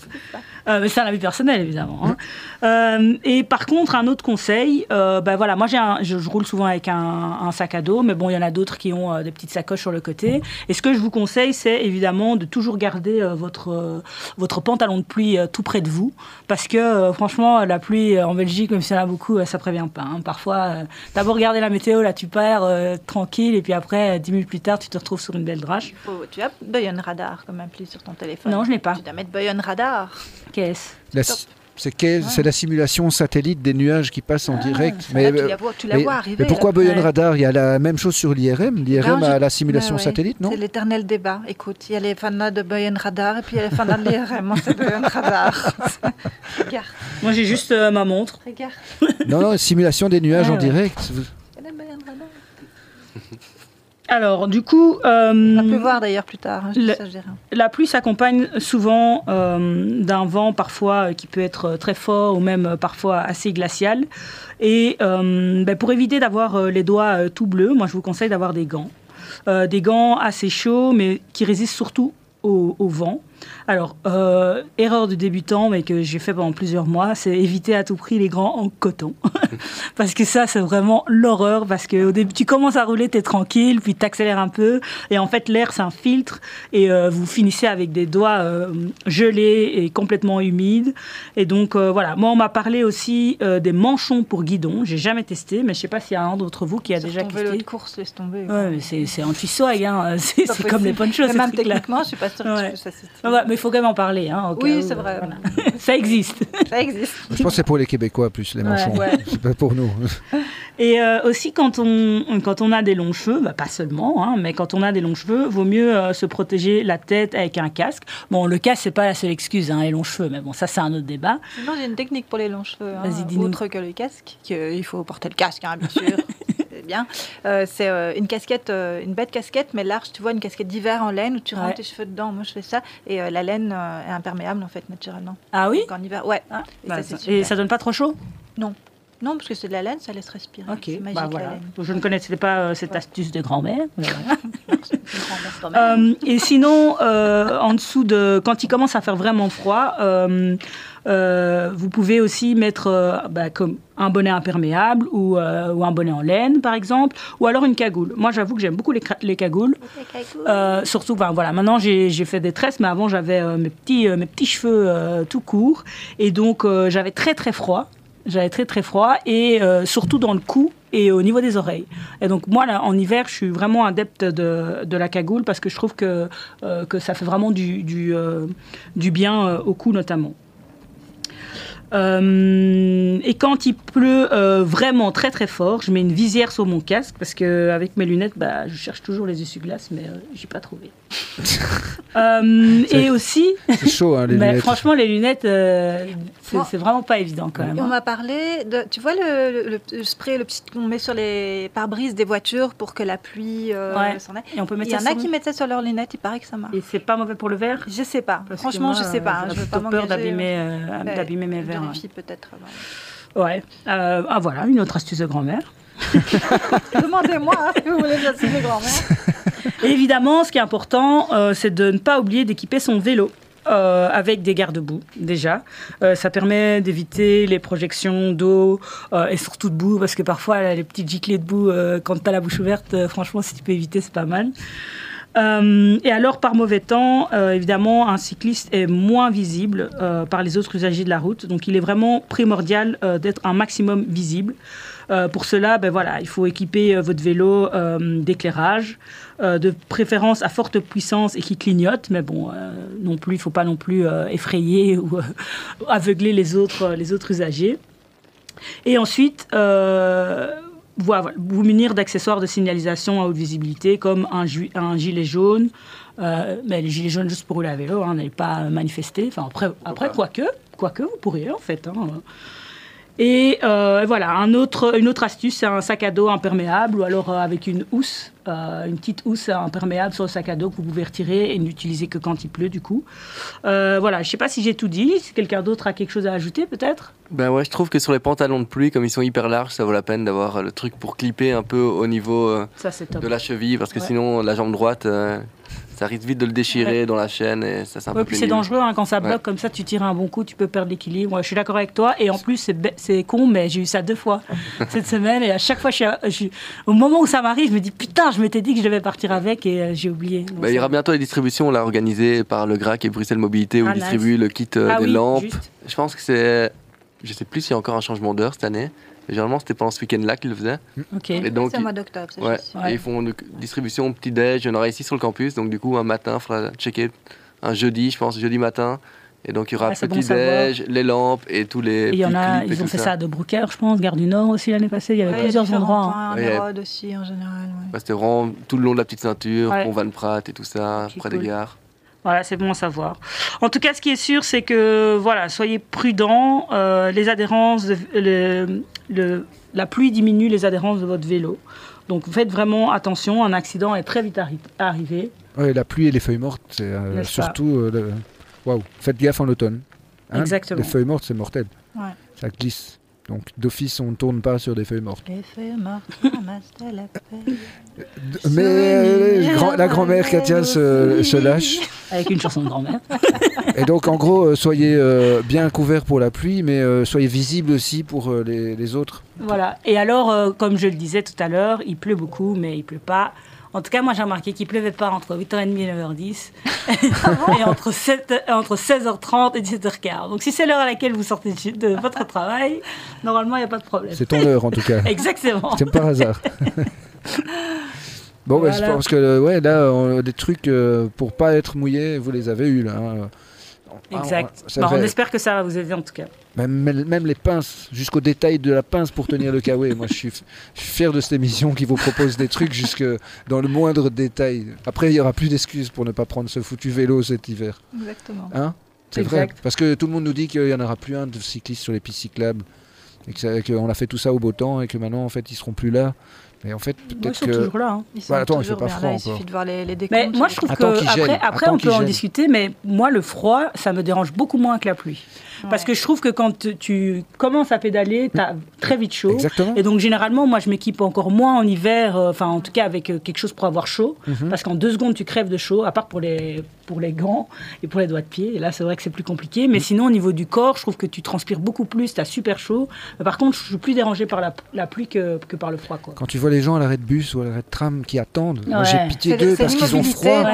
Euh, mais c'est un avis personnel, évidemment. Hein. Euh, et par contre, un autre conseil, euh, ben voilà, moi j'ai je, roule souvent avec un, sac à dos, mais bon, il y en a d'autres qui ont des petites sacoches sur le côté. Et ce que je vous conseille, c'est évidemment de toujours garder votre, votre pantalon de pluie tout près de vous, parce que franchement, la pluie en Belgique, même s'il y en a beaucoup, ça prévient pas. Hein. Parfois, d'abord regarder la météo, là tu pars tranquille, et puis après, dix minutes plus tard, tu te retrouves sur une belle drache. Oh, tu as Boyon Radar comme appli sur ton téléphone. Non, je n'ai pas. Tu dois mettre Boyon Radar. C'est la simulation satellite des nuages qui passent en ah, direct. Mais, tu la vois, tu la vois arriver, mais pourquoi Boyon Radar Il y a la même chose sur l'IRM. L'IRM a la simulation satellite, non C'est l'éternel débat. Écoute, il y a les fans de Boyon Radar et puis il y a les fans de l'IRM. Moi, c'est Boyon Radar. Regarde. Moi, j'ai juste euh, ma montre. Regarde. Non, non, simulation des nuages en direct. Alors, du coup. Euh, On va plus voir d'ailleurs plus tard. Hein, la pluie s'accompagne souvent euh, d'un vent parfois euh, qui peut être très fort ou même parfois assez glacial. Et ben, pour éviter d'avoir les doigts tout bleus, moi je vous conseille d'avoir des gants. des gants assez chauds mais qui résistent surtout au vent. Alors, euh, erreur de débutant, mais que j'ai fait pendant plusieurs mois, c'est éviter à tout prix les grands en coton. parce que ça, c'est vraiment l'horreur. Parce qu'au début, tu commences à rouler, tu es tranquille, puis tu accélères un peu. Et en fait, l'air, c'est un filtre. Et euh, vous finissez avec des doigts euh, gelés et complètement humides. Et donc, voilà. Moi, on m'a parlé aussi des manchons pour guidon. J'ai jamais testé, mais je sais pas s'il y a un d'entre vous qui a déjà testé. vélo de course, laisse tomber. Ouais, c'est anti-swag. Hein. C'est comme les ponchos. Même techniquement, je suis pas sûre que ça il faut quand même en parler. Hein, oui, c'est vrai. ça existe. Ça existe. Je pense que c'est pour les Québécois plus, les manchons. C'est pas pour nous. Et euh, aussi, quand on, quand on a des longs cheveux, bah, pas seulement, hein, mais quand on a des longs cheveux, vaut mieux euh, se protéger la tête avec un casque. Bon, le casque, c'est pas la seule excuse, hein, les longs cheveux, mais bon, ça, c'est un autre débat. Non, j'ai une technique pour les longs cheveux. Hein, Vas-y, dis Autre que le casque, il faut porter le casque, hein, bien sûr. Bien. Euh, c'est euh, une casquette, euh, une bête casquette, mais large, tu vois, une casquette d'hiver en laine où tu rentres tes cheveux dedans. Moi, je fais ça. Et la laine est imperméable, en fait, naturellement. Ah oui En hiver, ouais. Ah, et, bah, ça, et, ça, donne pas trop chaud? Non. Non, parce que c'est de la laine, ça laisse respirer. Ok, bah voilà. Je ne connaissais pas cette astuce de grand-mère. et sinon, en dessous de, quand il commence à faire vraiment froid, euh, vous pouvez aussi mettre euh, bah, comme un bonnet imperméable ou, euh, ou, un bonnet en laine, par exemple, ou alors une cagoule. Moi, j'avoue que j'aime beaucoup les, les cagoules. surtout, ben, voilà, maintenant j'ai fait des tresses, mais avant j'avais mes, petits, mes petits cheveux tout courts. Et donc, j'avais très très froid. J'avais très très froid et surtout dans le cou et au niveau des oreilles. Et donc moi, là, en hiver, je suis vraiment adepte de, de la cagoule parce que je trouve que, que ça fait vraiment du, du, du bien au cou notamment. Euh, et quand il pleut euh, vraiment très très fort, je mets une visière sur mon casque parce que avec mes lunettes, bah, je cherche toujours les essuie-glaces, mais euh, j'ai pas trouvé. et aussi, chaud hein, les lunettes. Franchement, les lunettes, c'est vraiment pas évident quand même. on hein. m'a parlé de, tu vois le, spray, le petit qu'on met sur les pare-brises des voitures pour que la pluie s'en aille. Et on peut mettre il y en a qui mettent ça sur leurs lunettes, il paraît que ça marche. Et c'est pas mauvais pour le verre? Je sais pas. Franchement, je sais pas. J'ai peur d'abîmer d'abîmer mes verres peut-être. Ouais. Euh, ah voilà, une autre astuce de grand-mère. Demandez-moi hein, si vous voulez astuce de grand-mère. Évidemment, ce qui est important, euh, c'est de ne pas oublier d'équiper son vélo. Euh, avec des garde-boue déjà. ça permet d'éviter les projections d'eau et surtout de boue parce que parfois les petites giclées de boue quand tu as la bouche ouverte, franchement si tu peux éviter c'est pas mal. Euh, et alors, par mauvais temps, euh, évidemment, un cycliste est moins visible euh, par les autres usagers de la route. Donc, il est vraiment primordial d'être un maximum visible. Pour cela, ben voilà, il faut équiper votre vélo d'éclairage, de préférence à forte puissance et qui clignote. Mais bon, non plus, il ne faut pas non plus effrayer ou aveugler les autres, les autres usagers. Et ensuite, vous munir d'accessoires de signalisation à haute visibilité comme un, un gilet jaune. Euh, mais les gilets jaunes juste pour rouler à vélo, hein, n'allez pas manifester. Enfin, après, après quoique, quoique, vous pourriez en fait. Hein. Et euh, voilà, un autre, une autre astuce, c'est un sac à dos imperméable ou alors euh, avec une housse, euh, une petite housse imperméable sur le sac à dos que vous pouvez retirer et n'utiliser que quand il pleut du coup. voilà, je ne sais pas si j'ai tout dit, si quelqu'un d'autre a quelque chose à ajouter peut-être? Ben ouais, je trouve que sur les pantalons de pluie, comme ils sont hyper larges, ça vaut la peine d'avoir le truc pour clipper un peu au niveau de la cheville parce que sinon la jambe droite ça risque vite de le déchirer dans la chaîne et ça c'est un peu puis c'est dangereux hein, quand ça bloque comme ça tu tires un bon coup tu peux perdre l'équilibre. Je suis d'accord avec toi. Et en plus c'est con mais j'ai eu ça deux fois cette semaine et à chaque fois je suis, au moment où ça m'arrive je me dis putain je m'étais dit que je devais partir avec et euh, j'ai oublié. Bah, il y aura bientôt les distributions là organisées par le GRAC et Bruxelles Mobilité où ah, ils distribuent le kit euh, ah des lampes. je pense que c'est je sais plus s'il y a encore un changement d'heure cette année Généralement, c'était pendant ce week-end-là qu'ils le faisaient. Ok. Et donc, c'est au mois d'octobre, ouais, Et ils font une distribution petit-déj. Il y en aura ici sur le campus. Donc, du coup, un matin, il faudra checker un jeudi, je pense, jeudi matin. Et donc, il y aura petit-déj, les lampes et tous les. il y en a, ils ont fait ça. de Brooker, je pense, Gare du Nord aussi l'année passée. Il y avait plusieurs endroits. Hein. En aussi, en général. C'était vraiment tout le long de la petite ceinture, Pont Van Prat et tout ça, près des gares. Voilà, c'est bon à savoir. En tout cas, ce qui est sûr, c'est que voilà, soyez prudents. Euh, les adhérences, le, la pluie diminue les adhérences de votre vélo. Donc faites vraiment attention. Un accident est très vite arrivé. Oui, la pluie et les feuilles mortes, euh, surtout. Euh, waouh, faites gaffe en automne. Hein. Exactement. Les feuilles mortes, c'est mortel. Ouais. Ça glisse. Donc d'office, on ne tourne pas sur des feuilles mortes. Les feuilles mortes, Mais euh, la grand-mère Katia se, se, lâche. Avec une chanson de grand-mère. Et donc en gros, euh, soyez euh, bien couverts pour la pluie, mais soyez visibles aussi pour les, les, autres. Voilà. Et alors, comme je le disais tout à l'heure, il pleut beaucoup, mais il pleut pas en tout cas, moi, j'ai remarqué qu'il pleuvait pas entre 8h30 et 9h10 et entre, 7, entre 16h30 et 17h15. Donc, si c'est l'heure à laquelle vous sortez de votre travail, normalement, il n'y a pas de problème. C'est ton heure, en tout cas. Exactement. C'est par hasard. bon, bah, je pense que ouais, là, on, des trucs euh, pour pas être mouillé, vous les avez eus là. Hein. Exact. Bah, on espère que ça va vous aider en tout cas. Même, les pinces, jusqu'au détail de la pince pour tenir le kawaii. Moi, je suis, fier de cette émission qui vous propose des trucs jusque dans le moindre détail. Après, il n'y aura plus d'excuses pour ne pas prendre ce foutu vélo cet hiver. Exactement. Hein? C'est vrai. Parce que tout le monde nous dit qu'il n'y en aura plus un de cyclistes sur les pistes cyclables. Et qu'on a fait tout ça au beau temps et que maintenant, en fait, ils seront plus là. Mais en fait, peut-être ils sont toujours là. Hein. Ils sont attends, toujours pas froid. il suffit de voir les, les décomptes. Mais moi, je trouve que après, après on peut en discuter, mais moi, le froid, ça me dérange beaucoup moins que la pluie. Parce que je trouve que quand tu commences à pédaler, tu as très vite chaud. Exactement. Et donc, généralement, moi, je m'équipe encore moins en hiver, euh, enfin, en tout cas, avec euh, quelque chose pour avoir chaud. Mhm. Parce qu'en deux secondes, tu crèves de chaud, à part pour les, pour les gants et pour les doigts de pied. Et là, c'est vrai que c'est plus compliqué. Mais mhm. sinon, au niveau du corps, je trouve que tu transpires beaucoup plus, tu as super chaud. par contre, je suis plus dérangé par la, la pluie que, que, par le froid. Quoi. Quand tu vois les gens à l'arrêt de bus ou à l'arrêt de tram qui attendent, j'ai pitié d'eux parce qu'ils ont froid.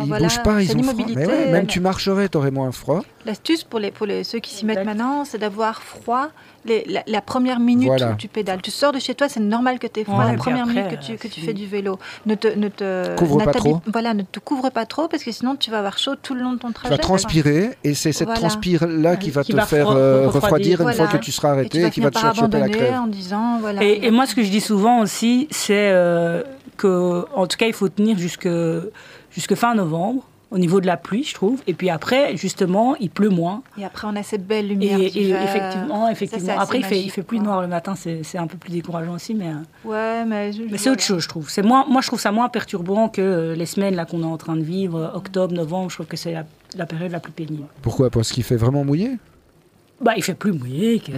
Ils ne bougent pas, ils ont froid. Mais même tu marcherais, tu aurais moins froid. L'astuce pour, les, pour les, ceux qui s'y mettent maintenant, c'est d'avoir froid la, première minute où tu pédales. Tu sors de chez toi, c'est normal que tu aies froid la première minute que tu, que tu fais du vélo. Ne te, ne te couvre pas trop. Voilà, ne te couvre pas trop parce que sinon tu vas avoir chaud tout le long de ton trajet. Tu vas transpirer et c'est cette transpire-là qui va te faire euh, refroidir, une fois que tu seras arrêté et, qui va te faire choper la crève. En disant, voilà, et, moi, ce que je dis souvent aussi, c'est euh, que, en tout cas, il faut tenir jusque, jusque fin novembre au niveau de la pluie, je trouve. Et puis après, justement, il pleut moins. Et après, on a cette belle lumière. Et, effectivement, effectivement. après, il fait, il fait plus noir le matin, c'est un peu plus décourageant aussi, mais. Euh, ouais, mais. mais c'est autre chose, je trouve. Moins, moi, je trouve ça moins perturbant que euh, les semaines là qu'on est en train de vivre, octobre, novembre. Je trouve que c'est la, période la plus pénible. Pourquoi? Parce qu'il fait vraiment mouillé? Bah, il fait plus mouillé que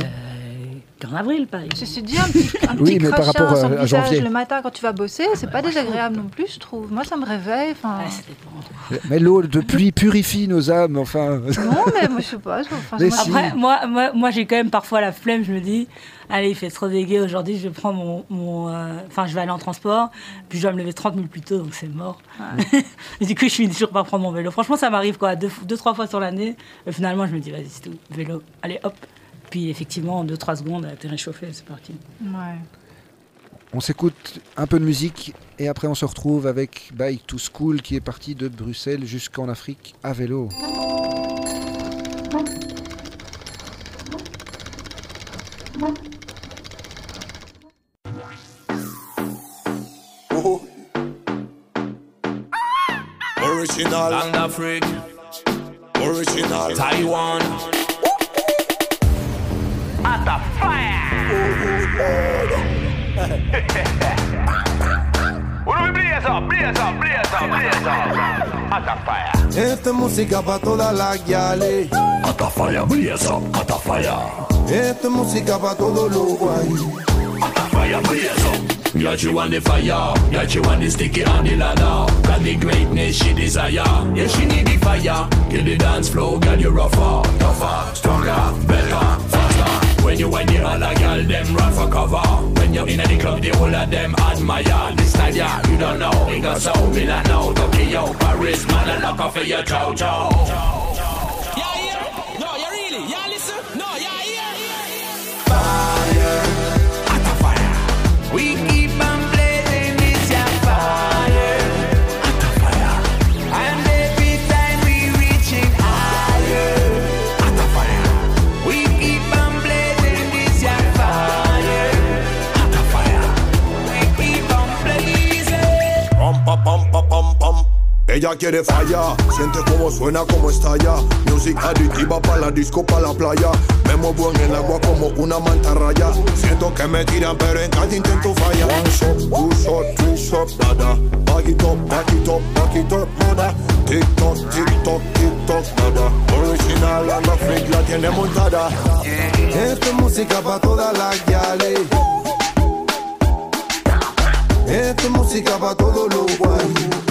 en avril, par exemple. Ceci dit, un petit, un petit oui, mais par rapport à, janvier. le matin quand tu vas bosser, c'est pas désagréable non plus, je trouve. Moi, ça me réveille. Enfin... mais l'eau de pluie purifie nos âmes, enfin. Non, mais moi, je sais pas. Après, moi, moi, moi j'ai quand même parfois la flemme, je me dis, allez, il fait trop dégueu aujourd'hui, je prends mon. mon euh, enfin, je vais aller en transport, puis je dois me lever 30 minutes plus tôt, donc c'est mort. et du coup, je finis toujours par prendre mon vélo. Franchement, ça m'arrive quoi, deux, deux, trois fois sur l'année. Finalement, je me dis, vas-y, c'est tout, vélo, allez, hop. Puis effectivement, en 2-3 secondes, elle été réchauffée, c'est parti. Ouais. On s'écoute un peu de musique et après on se retrouve avec Bike to School qui est parti de Bruxelles jusqu'en Afrique à vélo. Original. Afrique. Original. Taiwan. At the fire. Esta música pa' toda la guiales. At the fire, blaze up, at fire. Esta música pa' todos los guay. At the fire, blaze up. Got you on the fire, got you on the sticky on the ladder. Got the greatness she desire. Yeah, she need the fire. Kill the dance floor, got you rougher, tougher, stronger, better, faster. When you whine the other girl, them run for cover. When you're in the club, the whole of them admire. This style, yeah, you don't know. It got so Milan now, Tokyo, Paris, man, and lock off for your chow chow. Yeah, yeah, no, you really, yeah, listen, no, yeah, yeah. Fire, at fire. We keep Ella quiere falla, siente como suena, como estalla. Music aditiva para la disco, para la playa. Me muevo en el agua como una mantarraya. Siento que me tiran, pero en cada intento falla. One shot, two shot, three shot, nada. Back it up, back it up, back it up, nada. Tick tock, tick tock, tick tock, nada. Original, la freak la tiene montada. Esta es música para todas las guiales. Esta es música para todos los guay.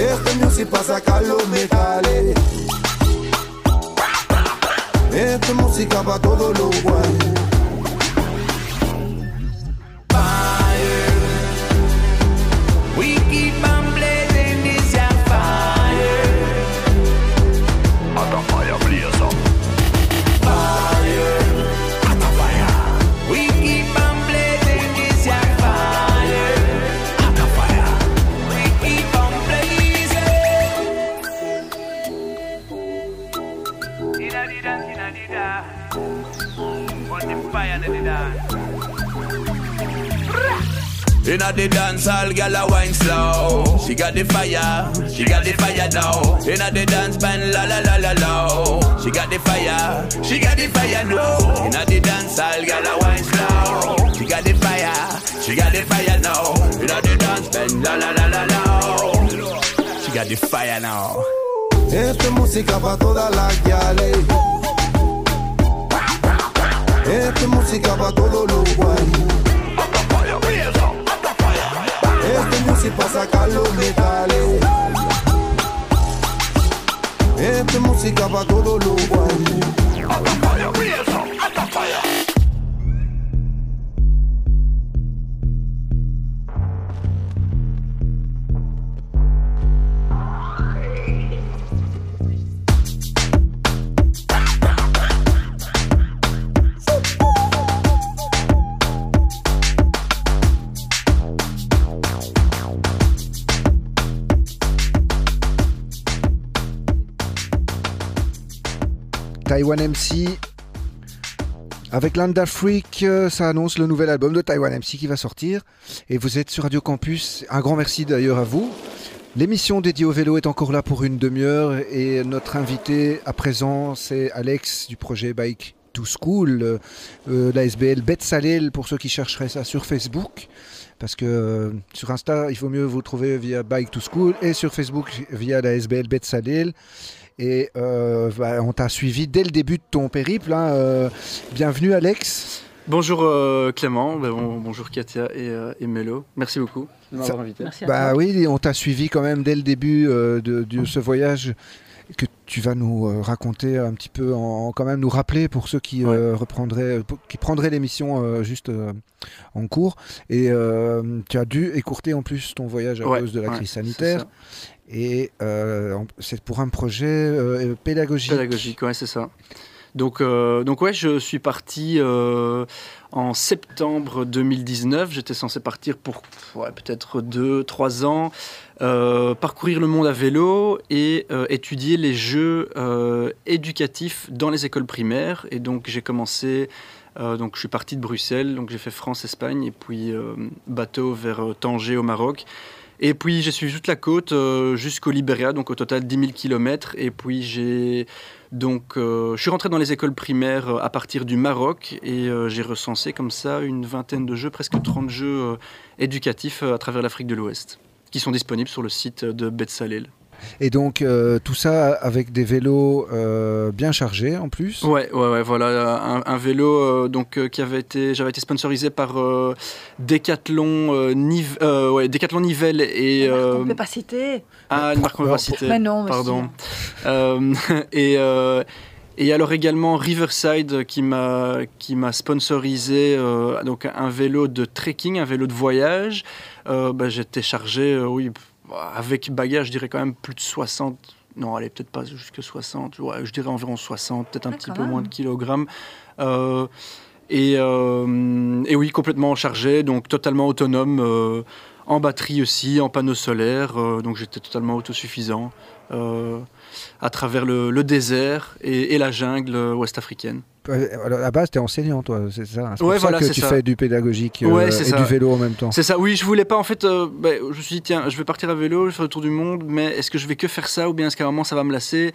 Este music para sacar los metales. Esta música para todos los guay. Inna the dance hall, gal a wine slow. She got the fire, she got the fire now. Inna the dance band, la la la la la. She got the fire, she got the fire now. Inna the dance hall, gal a wine slow. She got the fire, she got the fire now. Inna the dance band, la la la la la. She got the fire now. Esta es música pa' todas las guiales. Esta es música pa' todos los guay. Este música para sacar los metales. Este música para todos los guay. Taiwan MC. Avec Landa Freak, ça annonce le nouvel album de Taiwan MC qui va sortir. Et vous êtes sur Radio Campus. Un grand merci d'ailleurs à vous. L'émission dédiée au vélo est encore là pour une demi-heure et notre invité à présent c'est Alex du projet Bike to School, euh, euh la SBL Betsalel pour ceux qui chercheraient ça sur Facebook. Parce que euh, sur Insta, il faut mieux vous trouver via Bike to School et sur Facebook via la SBL Betsalel. Et euh, bah, on t'a suivi dès le début de ton périple. Hein, bienvenue Alex. Bonjour Clément, bah, bonjour Katia et, Melo. Merci beaucoup de m'avoir invité. bah oui, on t'a suivi quand même dès le début de, de, ce voyage que tu vas nous euh, raconter un petit peu, en, quand même nous rappeler pour ceux qui euh, reprendraient, qui prendraient l'émission euh, juste en cours. Et tu as dû écourter en plus ton voyage à cause de la crise sanitaire. Et c'est pour un projet pédagogique. Pédagogique, ouais, c'est ça. Donc, donc ouais, je suis parti en septembre 2019. J'étais censé partir pour peut-être deux, trois ans. Euh, parcourir le monde à vélo et euh, étudier les jeux euh, éducatifs dans les écoles primaires. Et donc j'ai commencé, donc je suis parti de Bruxelles, donc j'ai fait France-Espagne et puis bateau vers Tanger au Maroc. Et puis j'ai suivi toute la côte jusqu'au Libéria, donc au total 10 000 km. Et puis j'ai donc je suis rentré dans les écoles primaires à partir du Maroc et j'ai recensé comme ça une vingtaine de jeux, presque 30 jeux éducatifs à travers l'Afrique de l'Ouest qui sont disponibles sur le site de Betsalel. Et donc euh, tout ça avec des vélos euh, bien chargés en plus. Ouais, ouais, ouais voilà un, vélo euh, donc qui avait été, j'avais été sponsorisé par Decathlon, Nive, ouais, Decathlon Nivelle et. on ne peut pas citer. Ah, une marque qu'on ne peut pas citer. Mais non, pardon. et et alors également Riverside qui m'a qui m'a sponsorisé donc un vélo de trekking, un vélo de voyage euh, bah, j'étais chargé, euh, oui, avec bagage, je dirais quand même plus de 60. Non, allez, peut-être pas jusque 60. je dirais environ 60, peut-être un petit peu moins de kilogrammes. Euh, et, et, oui, complètement chargé, donc totalement autonome, en batterie aussi, en panneau solaire, donc j'étais totalement autosuffisant à travers le, désert et, et, la jungle ouest-africaine. À la base, tu es enseignant, toi, c'est ça C'est pour ça que tu fais du pédagogique euh, et du vélo en même temps. C'est ça, oui, je voulais pas, en fait, euh, ben, je me suis dit, tiens, je vais partir à vélo, je vais faire le tour du monde, mais est-ce que je vais que faire ça ou bien est-ce qu'à un moment ça va me lasser?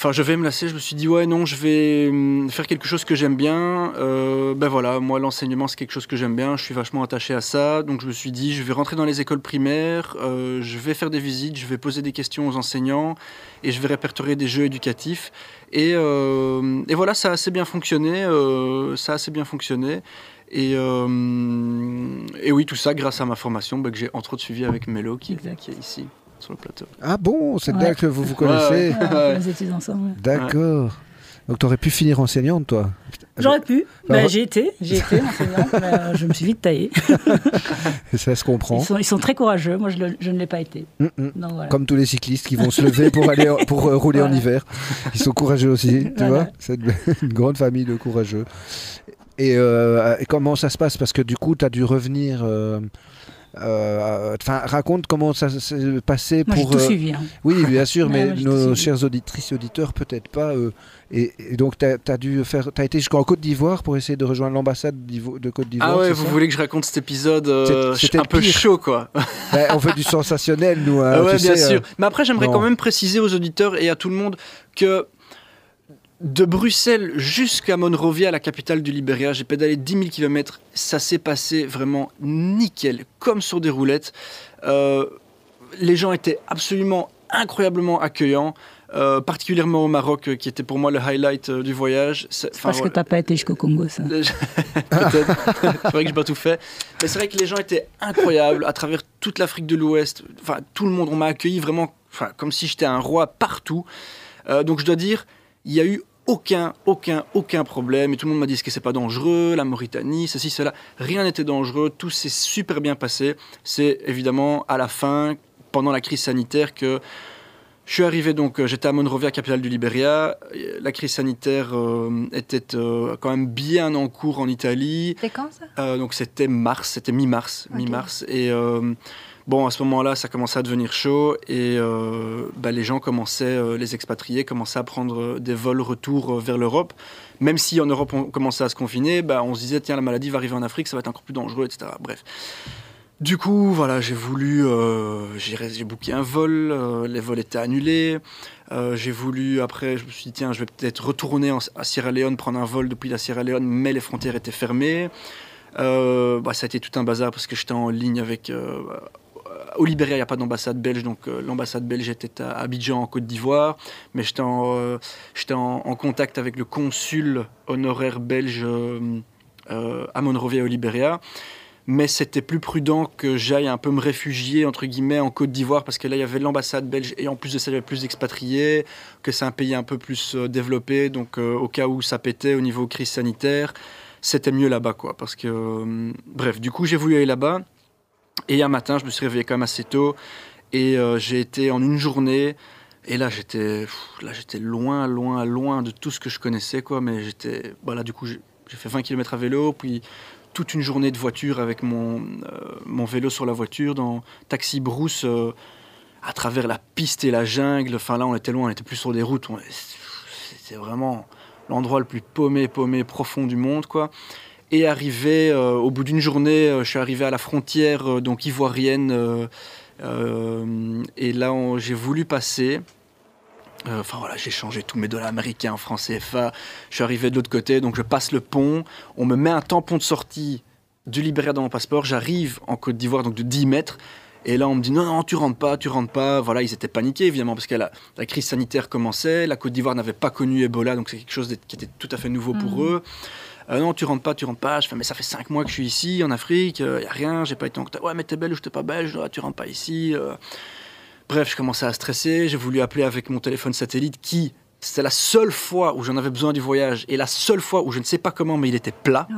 Enfin, je vais me lasser. Je me suis dit, ouais, non, je vais hum, faire quelque chose que j'aime bien. Euh, ben voilà, moi, l'enseignement, c'est quelque chose que j'aime bien. Je suis vachement attaché à ça. Donc, je me suis dit, je vais rentrer dans les écoles primaires. Euh, je vais faire des visites. Je vais poser des questions aux enseignants. Et je vais répertorier des jeux éducatifs. Et, euh, et voilà, ça a assez bien fonctionné. ça a assez bien fonctionné. Et, et, oui, tout ça grâce à ma formation ben, que j'ai entre autres suivi avec Melo qui, qui est ici sur le plateau. Ah bon, c'est là que vous vous connaissez ouais, ensemble. D'accord. Donc tu aurais pu finir enseignante, toi J'aurais pu. Bah, j'ai été, j'ai été enseignante, mais euh, je me suis vite taillée. ça se comprend. Ils sont, très courageux. Moi, je, je ne l'ai pas été. Mm, mm. Comme tous les cyclistes qui vont se lever pour aller pour euh, rouler en hiver. Ils sont courageux aussi, tu vois. C'est une grande famille de courageux. Et, euh, comment ça se passe? Parce que du coup, tu as dû revenir euh, enfin, raconte comment ça s'est passé Moi, pour. Tout euh, suivi, hein. Oui, bien sûr, mais nos chers auditrices et auditeurs, peut-être pas. Euh, et, donc, tu as, dû faire. Tu as été jusqu'en Côte d'Ivoire pour essayer de rejoindre l'ambassade de Côte d'Ivoire. Ah ouais, vous voulez que je raconte cet épisode C'était un peu chaud, quoi. Ben, on veut du sensationnel, nous. Hein, ah ouais, bien sûr. Mais après, j'aimerais quand même préciser aux auditeurs et à tout le monde que de Bruxelles jusqu'à Monrovia, la capitale du Libéria, j'ai pédalé 10 000 km. Ça s'est passé vraiment nickel, comme sur des roulettes. Euh, les gens étaient absolument incroyablement accueillants. Euh, particulièrement au Maroc, euh, qui était pour moi le highlight du voyage. C'est parce que tu n'as pas été jusqu'au Congo, ça. Peut-être. c'est vrai que je pas tout fait. Mais c'est vrai que les gens étaient incroyables à travers toute l'Afrique de l'Ouest. Enfin, tout le monde, on m'a accueilli vraiment comme si j'étais un roi partout. donc je dois dire, il y a eu aucun, aucun, aucun problème. Et tout le monde m'a dit ce que c'est pas dangereux, la Mauritanie, ceci, cela. Rien n'était dangereux, tout s'est super bien passé. C'est évidemment à la fin, pendant la crise sanitaire, que je suis arrivé donc, euh, j'étais à Monrovia, capitale du Libéria. La crise sanitaire euh, était euh, quand même bien en cours en Italie. C'était quand ça? Donc c'était mars, c'était mi-mars, mi-mars. Et Bon, à ce moment-là, ça commençait à devenir chaud et bah, les gens commençaient, les expatriés commençaient à prendre des vols retour vers l'Europe. Même si en Europe on commençait à se confiner, bah, on se disait tiens la maladie va arriver en Afrique, ça va être encore plus dangereux, etc. Bref. Du coup, voilà, j'ai voulu, euh, j'ai booké un vol, euh, les vols étaient annulés. Euh, j'ai voulu, après, je me suis dit, tiens, je vais peut-être retourner à Sierra Leone, prendre un vol depuis la Sierra Leone, mais les frontières étaient fermées. Bah, ça a été tout un bazar parce que j'étais en ligne avec. Au Libéria, il n'y a pas d'ambassade belge, donc l'ambassade belge était à Abidjan, en Côte d'Ivoire. Mais j'étais en, en, contact avec le consul honoraire belge à Monrovia, au Libéria mais c'était plus prudent que j'aille un peu me réfugier entre guillemets en Côte d'Ivoire parce que là il y avait l'ambassade belge et en plus de ça il y avait plus d'expatriés, que c'est un pays un peu plus euh, développé. Donc euh, au cas où ça pétait au niveau crise sanitaire, c'était mieux là-bas quoi. Parce que euh, bref, du coup j'ai voulu aller là-bas et un matin je me suis réveillé quand même assez tôt et j'ai été en une journée et là j'étais là j'étais loin loin loin de tout ce que je connaissais quoi mais j'étais voilà du coup j'ai fait 20 km à vélo puis toute une journée de voiture avec mon, euh, mon vélo sur la voiture, dans taxi brousse, euh, à travers la piste et la jungle. Enfin là, on était loin, on était plus sur des routes. C'était vraiment l'endroit le plus paumé, paumé, profond du monde, quoi. Et arrivé, euh, au bout d'une journée, je suis arrivé à la frontière donc ivoirienne. et là, j'ai voulu passer. Euh, enfin voilà, j'ai changé tous mes dollars américains en francs CFA. Je suis arrivé de l'autre côté, donc je passe le pont. On me met un tampon de sortie du Libéria dans mon passeport. J'arrive en Côte d'Ivoire, donc de 10 mètres. Et là, on me dit non, non, tu rentres pas, tu rentres pas. Voilà, ils étaient paniqués évidemment parce que la, la crise sanitaire commençait. La Côte d'Ivoire n'avait pas connu Ebola, donc c'est quelque chose qui était tout à fait nouveau pour mmh. eux. Euh, non, tu rentres pas, tu rentres pas. Je fais, mais ça fait 5 mois que je suis ici en Afrique, il euh, y a rien, j'ai pas été en Ouais, mais t'es belge ou t'es pas belge, tu rentres pas ici. Bref, je commençais à stresser. J'ai voulu appeler avec mon téléphone satellite qui, c'était la seule fois où j'en avais besoin du voyage et la seule fois où je ne sais pas comment, mais il était plat. Oh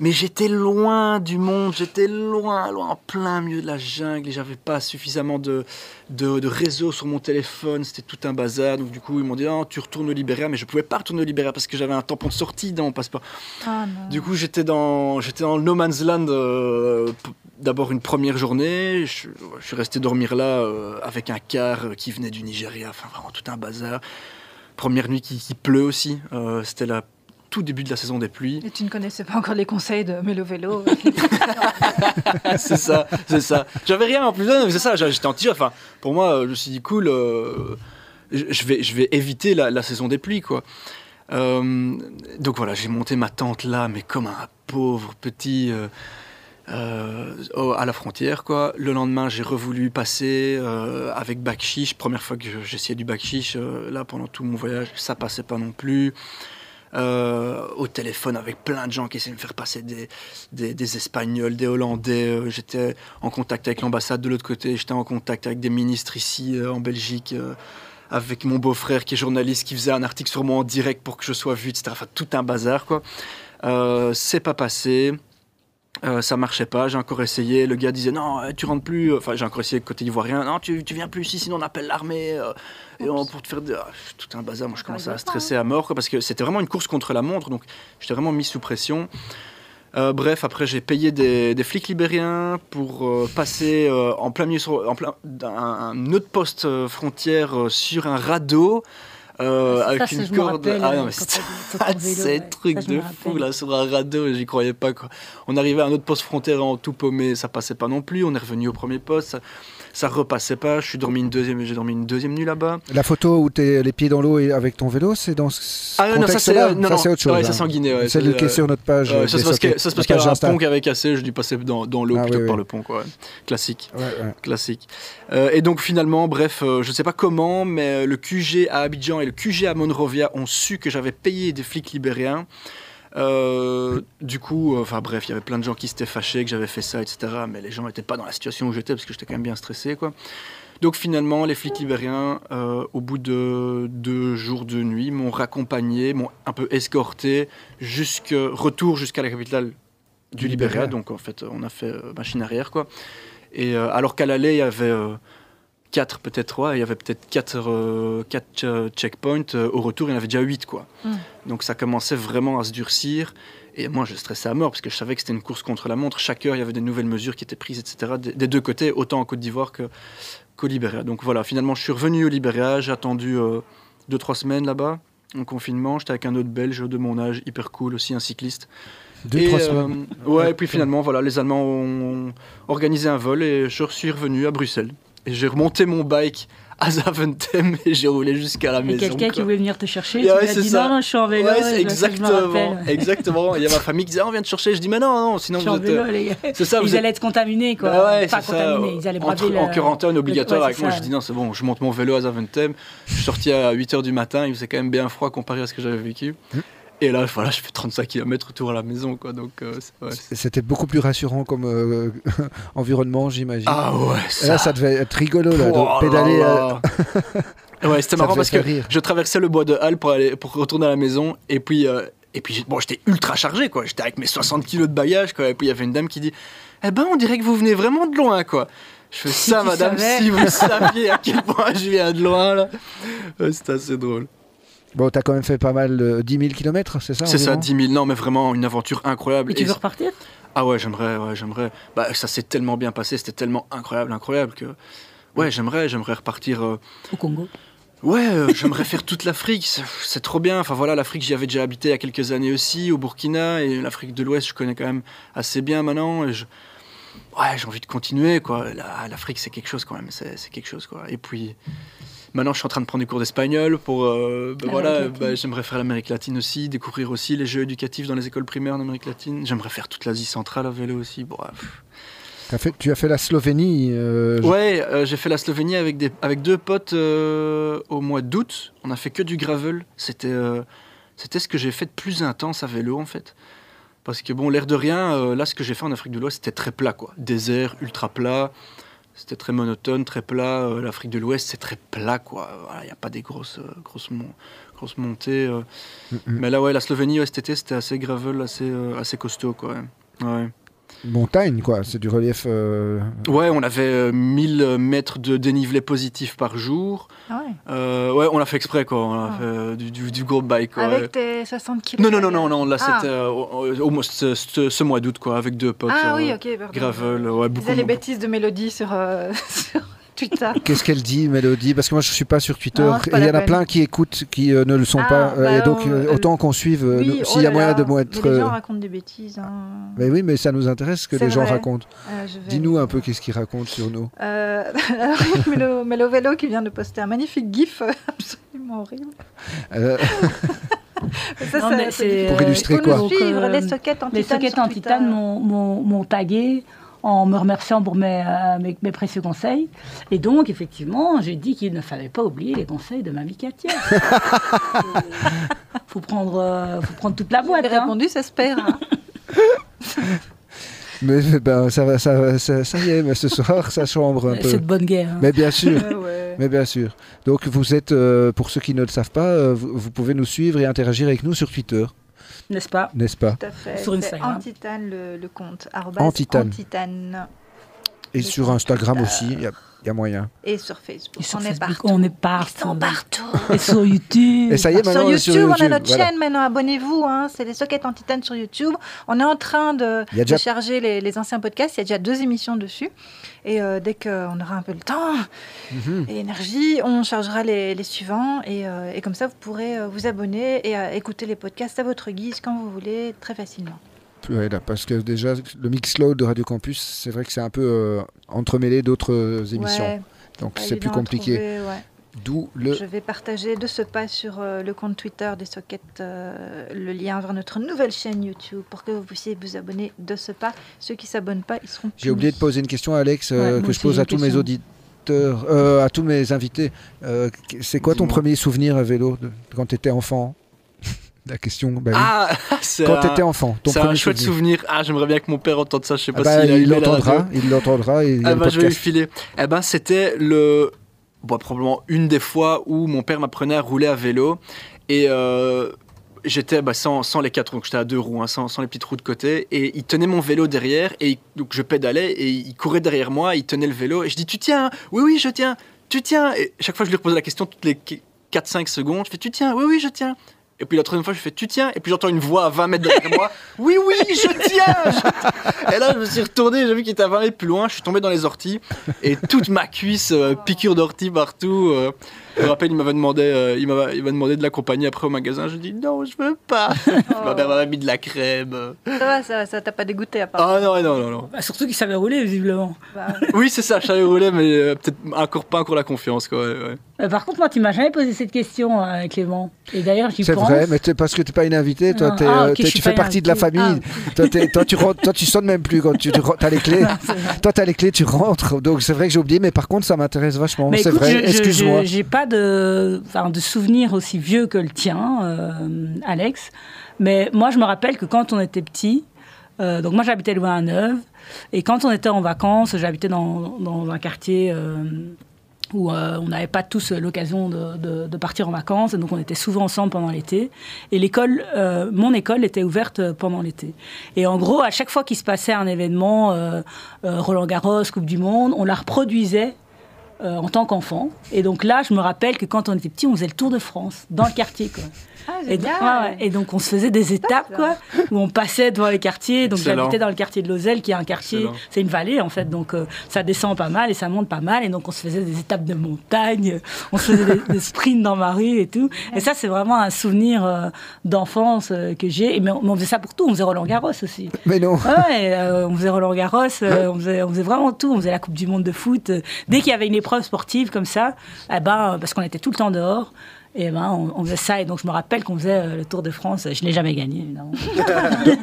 mais j'étais loin du monde, j'étais loin, loin, en plein milieu de la jungle et j'avais pas suffisamment de, de, réseau sur mon téléphone, c'était tout un bazar. Donc du coup, ils m'ont dit oh, tu retournes au Libéria, mais je pouvais pas retourner au Libéria parce que j'avais un tampon de sortie dans mon passeport. Oh du coup, j'étais dans, j'étais dans le no man's land euh, d'abord une première journée. Je, suis resté dormir là euh, avec un car qui venait du Nigeria, enfin vraiment tout un bazar. Première nuit qui, qui pleut aussi, euh, c'était la tout début de la saison des pluies. Et tu ne connaissais pas encore les conseils de Mélo Vélo C'est ça, c'est ça. J'avais rien en plus, c'est ça, j'étais en tir. Enfin, pour moi, je me suis dit, cool, euh, je, vais, je vais éviter la, saison des pluies, quoi. Euh, donc voilà, j'ai monté ma tente là, mais comme un pauvre petit. Euh, à la frontière quoi. Le lendemain, j'ai revoulu passer avec Bakchiche. Première fois que j'essayais du Bakchiche, là pendant tout mon voyage, ça passait pas non plus. Euh, au téléphone avec plein de gens qui essaient de me faire passer des, des, Espagnols, des Hollandais. Euh, j'étais en contact avec l'ambassade de l'autre côté, j'étais en contact avec des ministres ici euh, en Belgique, avec mon beau-frère qui est journaliste, qui faisait un article sur moi en direct pour que je sois vu, etc. Enfin, tout un bazar, quoi. C'est pas passé. Euh, ça marchait pas, j'ai encore essayé. Le gars disait non, tu rentres plus. Enfin, j'ai encore essayé côté ivoirien. Non, tu, tu viens plus ici, sinon on appelle l'armée. Euh, et on, pour te faire ah, tout un bazar. Moi, je commençais à stresser à mort parce que c'était vraiment une course contre la montre. Donc, j'étais vraiment mis sous pression. Euh, bref, après, j'ai payé des, des, flics libériens pour passer en plein milieu sur en plein, un autre poste frontière sur un radeau. Euh, avec une corde. ah non, mais c'est un truc de fou là sur un radeau, j'y croyais pas quoi. On arrivait à un autre poste frontière en tout paumé, ça passait pas non plus. On est revenu au premier poste, ça, repassait pas. Je suis dormi une deuxième, j'ai dormi une deuxième nuit là-bas. La photo où tu es les pieds dans l'eau et avec ton vélo, c'est dans ce ah non, ça c'est autre chose. Ouais, ça c'est en Guinée. Ouais, c'est qui est sur notre page. ça c'est parce qu'il y a un pont qui avait cassé, je dû passer dans, dans l'eau ah plutôt que par le pont quoi. Classique, classique. Euh, et donc finalement, bref, euh, je sais pas comment, mais le QG à Abidjan et le QG à Monrovia ont su que j'avais payé des flics libériens. Euh, du coup, enfin bref, il y avait plein de gens qui s'étaient fâchés que j'avais fait ça, etc. Mais les gens n'étaient pas dans la situation où j'étais parce que j'étais quand même bien stressé, quoi. Donc finalement, les flics libériens, euh, au bout de deux jours de nuit, m'ont raccompagné, m'ont un peu escorté jusque retour jusqu'à la capitale du Libéria. Donc en fait, on a fait euh, machine arrière, quoi. Et alors qu'à l'aller, il y avait 4 peut-être, il y avait peut-être 4, euh, euh, checkpoints. Euh, au retour, il y en avait déjà 8, quoi. Hmm. Donc ça commençait vraiment à se durcir. Et moi, je stressais à mort parce que je savais que c'était une course contre la montre. Chaque heure, il y avait des nouvelles mesures qui étaient prises, etc. Des, deux côtés, autant en Côte d'Ivoire qu'au Libéria. Donc voilà, finalement, je suis revenu au Libéria. J'ai attendu euh, deux, trois semaines là-bas, en confinement. J'étais avec un autre Belge de mon âge, hyper cool, aussi un cycliste. Deux, trois semaines. ouais, et puis finalement, voilà, les Allemands ont organisé un vol et je suis revenu à Bruxelles. Et j'ai remonté mon bike à Zaventem et j'ai roulé jusqu'à la maison. quelqu'un qui voulait venir te chercher, tu lui as dit non, non, je suis en vélo. exactement, exactement. Il y a ma famille qui disait, ah, on vient te chercher. Je dis, mais non, non, sinon vous êtes. Vélo, les gars. C'est ça, ils allaient être contaminés, quoi. Bah ouais, pas contaminés, ils allaient braver En quarantaine obligatoire avec moi, je dis, non, c'est bon, je monte mon vélo à Zaventem. Je suis sorti à 8h du matin, il faisait quand même bien froid comparé à ce que j'avais vécu. Et là, voilà, je fais 35 km autour à la maison, quoi. Donc, euh, c'était beaucoup plus rassurant comme euh, environnement, j'imagine. Ah ouais. Ça... Là, ça devait être rigolo là, oh pédaler. Euh, ouais, c'était marrant parce que je traversais le bois de Halle pour aller pour retourner à la maison, et puis et puis bon, j'étais ultra chargé, quoi. J'étais avec mes 60 kilos de bagages, quoi. Et puis il y avait une dame qui dit, eh ben, on dirait que vous venez vraiment de loin, quoi. Je fais ça, madame, si vous saviez à quel point je viens de loin, là. C'était assez drôle. Bon, t'as quand même fait pas mal, de 10 000 km, c'est ça C'est ça, 10 000. Non, mais vraiment une aventure incroyable. Et tu veux repartir? Ah ouais, j'aimerais, ouais, j'aimerais. Bah, ça s'est tellement bien passé, c'était tellement incroyable, incroyable que. Ouais, j'aimerais, j'aimerais repartir. Euh, Au Congo Ouais, euh, j'aimerais faire toute l'Afrique, c'est trop bien. Enfin voilà, l'Afrique, j'y avais déjà habité il y a quelques années aussi, au Burkina, et l'Afrique de l'Ouest, je connais quand même assez bien maintenant. Et je... Ouais, j'ai envie de continuer, quoi. L'Afrique, c'est quelque chose quand même, c'est quelque chose, quoi. Et puis, Maintenant, je suis en train de prendre des cours d'espagnol pour. Euh, ben ah, voilà, ben, j'aimerais faire l'Amérique latine aussi, découvrir aussi les jeux éducatifs dans les écoles primaires en Amérique latine. J'aimerais faire toute l'Asie centrale à vélo aussi. Bref. fait, tu as fait la Slovénie euh, Ouais, euh, j'ai fait la Slovénie avec, des, avec deux potes au mois d'août. On a fait que du gravel. C'était c'était ce que j'ai fait de plus intense à vélo en fait. Parce que bon, l'air de rien, là, ce que j'ai fait en Afrique de l'Ouest, c'était très plat quoi. Désert, ultra plat. C'était très monotone, très plat. Euh, L'Afrique de l'Ouest, c'est très plat, quoi. Il n'y a pas des grosses, euh, grosses, grosses montées. Euh. Mais là, ouais, la Slovénie, cet été, c'était assez gravel, assez, assez costaud, quoi. Ouais montagne, quoi. C'est du relief. Euh, ouais, on avait 1000 euh, mètres de dénivelé positif par jour. Ah ouais. Euh, ouais, on l'a fait exprès, quoi. On a ah. fait du, du, du, gros bike. Quoi. Avec tes 60 kg Non, non, non, non, non. Là, ah. c'était au, ce, ce, mois d'août, quoi, avec deux potes. Ah oui, ok, Gravel, ouais, beaucoup. les bêtises de Mélodie sur, sur Qu'est-ce qu'elle dit, Mélodie? Parce que moi, je ne suis pas sur Twitter. il y en a plein qui écoutent, qui euh, ne le sont ah, pas. Euh, bah, et donc, euh, autant qu'on suive, s'il y a oh moyen de moi être. les gens racontent des bêtises. Hein. Mais oui, mais ça nous intéresse que les gens racontent. Dis-nous un peu qu'est-ce qu'ils racontent sur nous. Mélo, Mélo Vélo qui vient de poster un magnifique gif absolument horrible. Ça, pour illustrer quoi? suivre, les sockets en titane. Les sockets en titane m'ont tagué en me remerciant pour euh, mes, mes, précieux conseils. Et donc, effectivement, j'ai dit qu'il ne fallait pas oublier les conseils de ma vie Katia. faut prendre, euh, faut prendre toute la boîte. J'ai hein. répondu, ça se perd. Hein. Mais ben, ça, ça, ça, ça, y est, mais ce soir, ça chambre un peu. C'est de bonne guerre. Hein. Mais bien sûr. Mais bien sûr. Donc, vous êtes, euh, pour ceux qui ne le savent pas, vous, pouvez nous suivre et interagir avec nous sur Twitter. N'est-ce pas N'est-ce pas Tout à fait. Sur Instagram. Antitane le, le compte. Antitane. Antitane. Et sur Instagram aussi, il y a il y a moyen. Et sur Facebook. on, est partout. on est partout. Ils sont partout. Et sur YouTube. Et ça y est, maintenant, sur YouTube, on, a notre chaîne maintenant. Abonnez-vous. Hein. C'est les sockets en titane sur YouTube. On est en train de, charger les, anciens podcasts. Il y a déjà deux émissions dessus. Et euh, dès qu'on aura un peu le temps mhm. et l'énergie, on chargera les, suivants. Euh, et, comme ça, vous pourrez euh, vous abonner et écouter les podcasts à votre guise quand vous voulez, très facilement. Ouais, là, parce que déjà, le Mixload de Radio Campus, c'est vrai que c'est un peu euh, entremêlé d'autres euh, émissions. Donc c'est plus compliqué. D'où le... Je vais partager de ce pas sur euh, le compte Twitter des Sockets le lien vers notre nouvelle chaîne YouTube pour que vous puissiez vous abonner de ce pas. Ceux qui ne s'abonnent pas, ils seront. J'ai oublié de poser une question à Alex que je pose à tous mes auditeurs, à tous mes invités. c'est quoi ton premier souvenir à vélo de, quand tu étais enfant? La question. Bah ah, quand tu étais enfant, C'est un chouette souvenir. Ah, j'aimerais bien que mon père entende ça. Je sais pas ah bah, s'il il l'entendra. Il l'entendra. Et ah bah, je vais lui filer. Eh ben, c'était le. Bon, probablement une des fois où mon père m'apprenait à rouler à vélo. Et euh, j'étais bah, sans, sans, les quatre roues, j'étais à deux roues, hein, sans, sans, les petites roues de côté. Et il tenait mon vélo derrière. Et donc je pédalais et il courait derrière moi. Il tenait le vélo. Et je dis Tu tiens Oui, oui, je tiens. Tu tiens? Et chaque fois, je lui repose la question toutes les 4-5 secondes. Je fais Tu tiens? Oui, oui, je tiens Et puis la troisième fois, je fais tu tiens? Et puis j'entends une voix à 20 mètres derrière moi. Oui, oui, je tiens. Et là, je me suis retourné, j'ai vu qu'il était à 20 mètres plus loin. Je suis tombé dans les orties et toute ma cuisse, euh, piqûre d'ortie partout. Euh, je me rappelle, il m'avait demandé, euh, il m'avait, il m'a demandé de l'accompagner après au magasin. Je dis non, je veux pas. Oh. Ma mère m'avait mis de la crème. Ça va, ça, ça t'a pas dégoûté à part. Ah non, non, non, non. Bah, surtout qu'il savait rouler visiblement. Bah, oui, c'est ça, je savais rouler, mais euh, peut-être encore pas encore la confiance, quoi. Ouais, euh, par contre, moi, tu m'as jamais posé cette question, euh, Clément. Et d'ailleurs, j'y pense. C'est vrai, mais parce que tu n'es pas une invitée, toi, ah, euh, tu fais partie de la famille. Ah. Toi, toi, tu rentres, toi, tu sonnes même plus quand tu, as les clés. toi, tu as les clés, tu rentres. Donc, c'est vrai que j'ai oublié, mais par contre, ça m'intéresse vachement. C'est vrai, excuse-moi. J'ai pas de, de souvenir aussi vieux que le tien, Alex. Mais moi, je me rappelle que quand on était petit, donc moi, j'habitais loin à Neuve. Et quand on était en vacances, j'habitais dans, dans, un quartier où euh, on n'avait pas tous l'occasion de, partir en vacances, et donc on était souvent ensemble pendant l'été. Et l'école, euh, mon école était ouverte pendant l'été. Et en gros, à chaque fois qu'il se passait un événement, euh, Roland Garros, Coupe du Monde, on la reproduisait en tant qu'enfant. Et donc là, je me rappelle que quand on était petit, on faisait le tour de France dans le quartier. Ah, et, donc, on se faisait des étapes, quoi, où on passait devant les quartiers. Donc, j'habitais dans le quartier de Lozelle, qui est un quartier, c'est une vallée, en fait. Donc, euh, ça descend pas mal et ça monte pas mal. Et donc, on se faisait des étapes de montagne, on se faisait des, sprints dans ma rue et tout. Et ça, c'est vraiment un souvenir euh, d'enfance euh, que j'ai. Mais on, faisait ça pour tout. On faisait Roland Garros aussi. Mais non. Ouais, on faisait Roland Garros, on, faisait, on faisait vraiment tout. On faisait la Coupe du Monde de foot. Dès qu'il y avait une épreuve sportive comme ça, eh ben, parce qu'on était tout le temps dehors, et ben, on, faisait ça. Et donc, je me rappelle qu'on faisait euh, le Tour de France. Je n'ai jamais gagné,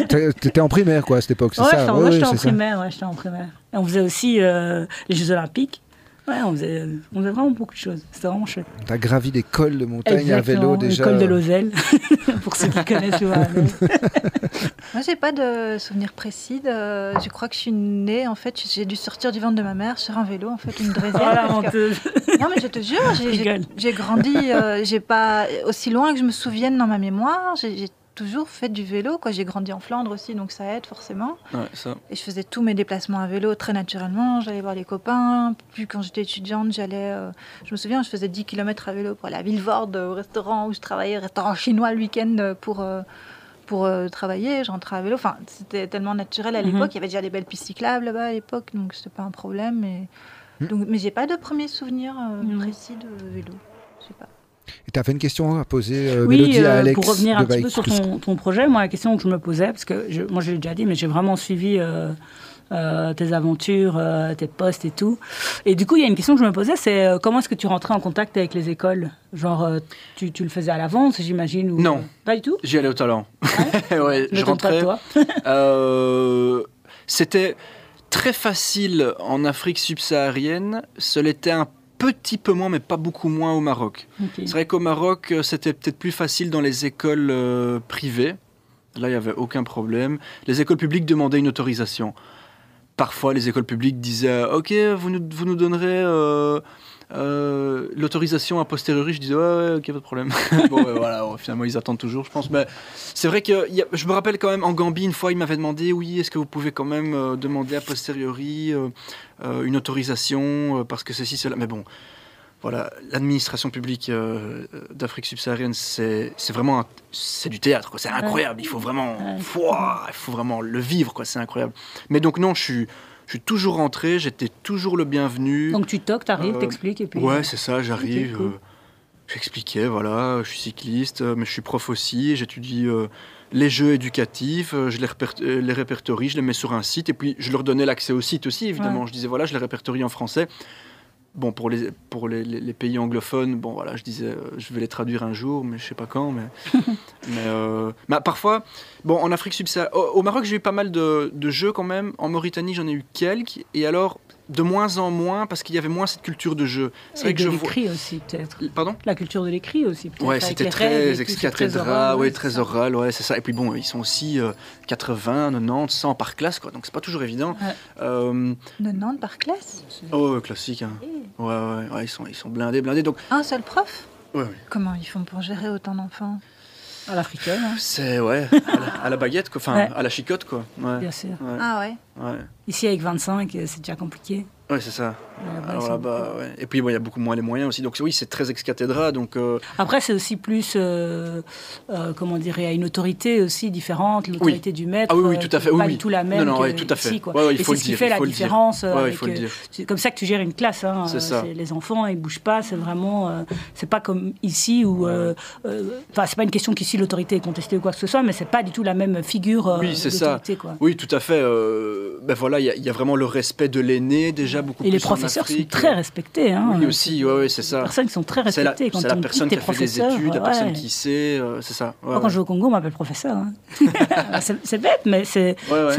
Tu étais en primaire, quoi, à cette époque, c'est ouais, ça Oui, j'étais en, primaire, ouais, en primaire. Et on faisait aussi euh, les Jeux Olympiques. Ouais, on faisait, on faisait vraiment beaucoup de choses. C'était vraiment chouette. Tu as gravi des cols de montagne à vélo déjà Le col de Lozelle, pour ceux qui connaissent le Moi, j'ai pas de souvenir précis. Je crois que je suis née, en fait, j'ai dû sortir du ventre de ma mère sur un vélo, en fait, une drésienne. Oh, Non, mais je te jure, j'ai grandi, euh, j'ai pas aussi loin que je me souvienne dans ma mémoire. J'ai toujours fait du vélo. Quoi. J'ai grandi en Flandre aussi, donc ça aide forcément. Et je faisais tous mes déplacements à vélo très naturellement. J'allais voir les copains. Puis quand j'étais étudiante, j'allais. Euh, je me souviens, je faisais 10 km à vélo pour aller à Villevorde, au restaurant où je travaillais, restaurant chinois le week-end pour. Euh, pour euh, travailler, je rentrais à vélo. Enfin, c'était tellement naturel à mhm. l'époque. Il y avait déjà des belles pistes cyclables là-bas à l'époque, donc c'était pas un problème. Mais, hmm. donc, mais j'ai pas de premier souvenir précis de vélo. Je sais pas. Et tu avais une question à poser, euh, oui, à euh, Alex. Pour revenir un petit peu sur ton, projet, moi, la question que je me posais, parce que je, moi, je l'ai déjà dit, mais j'ai vraiment suivi euh, tes aventures, tes postes et tout. Et du coup, il y a une question que je me posais, c'est comment est-ce que tu rentrais en contact avec les écoles? Genre, tu, tu, le faisais à l'avance, j'imagine ou... Non. Pas du tout? J'y allais au talent. ouais, je rentrais. toi. C'était très facile en Afrique subsaharienne, ce l'était un petit peu moins, mais pas beaucoup moins au Maroc. C'est vrai qu'au Maroc, euh, c'était peut-être plus facile dans les écoles euh, privées. Là, il n'y avait aucun problème. Les écoles publiques demandaient une autorisation. Parfois, les écoles publiques disaient Ok, vous nous, vous nous donnerez. Euh, euh, l'autorisation a posteriori, je disais ouais, ouais ok, pas de problème. bon, voilà, finalement ils attendent toujours, je pense. Mais c'est vrai que je me rappelle quand même en Gambie une fois, ils m'avaient demandé oui, est-ce que vous pouvez quand même euh, demander a posteriori euh, une autorisation parce que ceci, cela. Mais bon, voilà, l'administration publique d'Afrique subsaharienne, c'est vraiment c'est du théâtre, c'est incroyable. Il faut vraiment, il faut vraiment le vivre, quoi. C'est incroyable. Mais donc non, je suis je suis toujours rentré, j'étais toujours le bienvenu. Donc tu toques, t'arrives, euh, t'expliques et puis. Ouais, c'est ça, j'arrive. Euh, j'expliquais, voilà, je suis cycliste, euh, mais je suis prof aussi, j'étudie les jeux éducatifs, je les, les, répertorie, je les mets sur un site, et puis je leur donnais l'accès au site aussi, évidemment. Je disais, voilà, je les répertorie en français. Bon, pour les, pour les, les, pays anglophones, bon, voilà, je disais, euh, je vais les traduire un jour, mais je sais pas quand. Mais, mais, euh, parfois, bon, en Afrique subsaharienne, au, Maroc, j'ai eu pas mal de, de, jeux quand même. En Mauritanie, j'en ai eu quelques. Et alors, de moins en moins parce qu'il y avait moins cette culture de jeu. C'est vrai que je l'écrit aussi peut-être. Pardon? La culture de l'écrit aussi peut-être. Ouais, c'était très, très, très, oral, ouais, très oral, ouais, c'est ça. Et puis bon, ils sont aussi 80, 90, 100 par classe, quoi. Donc c'est pas toujours évident. 90 euh, par classe? Oh, classique. Hein. Ouais, ouais, ouais, ils sont, ils sont blindés, blindés. Donc un seul prof? Ouais. Comment ils font pour gérer autant d'enfants? À l'africaine. Hein. C'est ouais, à la, baguette, quoi. Enfin, à la chicotte, quoi. Bien sûr. Ah ouais. Ouais. Ici, avec 25, c'est déjà compliqué. Ouais, c'est ça. Alors là-bas, ouais. Et puis, il y a beaucoup moins les moyens aussi. Donc, oui, c'est très ex-cathédra. Donc, euh, Après, c'est aussi plus, euh, euh, comment dire, il y a une autorité aussi différente, l'autorité du maître. Ah oui, oui, tout à fait. Pas oui, du tout la même. Non, non, tout à fait. Ici, quoi. il faut Et c'est ce qui fait la différence. C'est comme ça que tu gères une classe. Hein. Les enfants, ils bougent pas. C'est vraiment, c'est pas comme ici où, enfin, c'est pas une question qu'ici l'autorité est contestée ou quoi que ce soit, mais c'est pas du tout la même figure. oui, c'est ça. Quoi. Oui, tout à fait. ben voilà, il y, a vraiment le respect de l'aîné déjà beaucoup Et les professeurs sont très respectés. Hein. Oui, aussi, ouais, ouais c'est ça. Les personnes qui sont très respectées. C'est la, la personne qui a fait des études, la personne qui sait, euh, c'est ça. Moi, quand je vais au Congo, on m'appelle professeur. Hein. c'est bête, mais c'est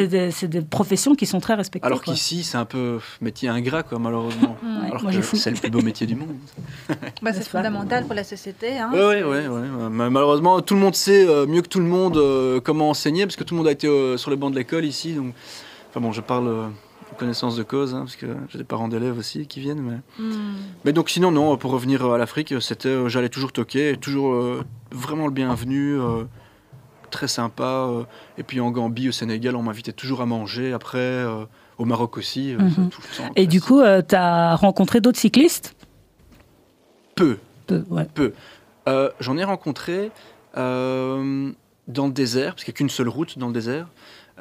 des, des, professions qui sont très respectées. Alors qu'ici, c'est un peu métier ingrat, quoi, malheureusement. Alors que c'est le plus beau métier du monde. bah, c'est fondamental pour la société. Hein. Oui, oui, oui. Malheureusement, tout le monde sait euh, mieux que tout le monde euh, comment enseigner, parce que tout le monde a été sur les bancs de l'école ici. Donc... Enfin bon, je parle connaissance de cause, hein, parce que j'ai des parents d'élèves aussi qui viennent. Mais... Hmm. mais donc sinon, non, pour revenir à l'Afrique, c'était, euh, j'allais toujours toquer, toujours euh, vraiment le bienvenu, euh, très sympa. et puis en Gambie, au Sénégal, on m'invitait toujours à manger. Après, au Maroc aussi, mhm. tout le temps. Et du coup, tu as rencontré d'autres cyclistes? Peu. Peu, ouais. Peu. J'en ai rencontré dans le désert, parce qu'il n'y a qu'une seule route dans le désert.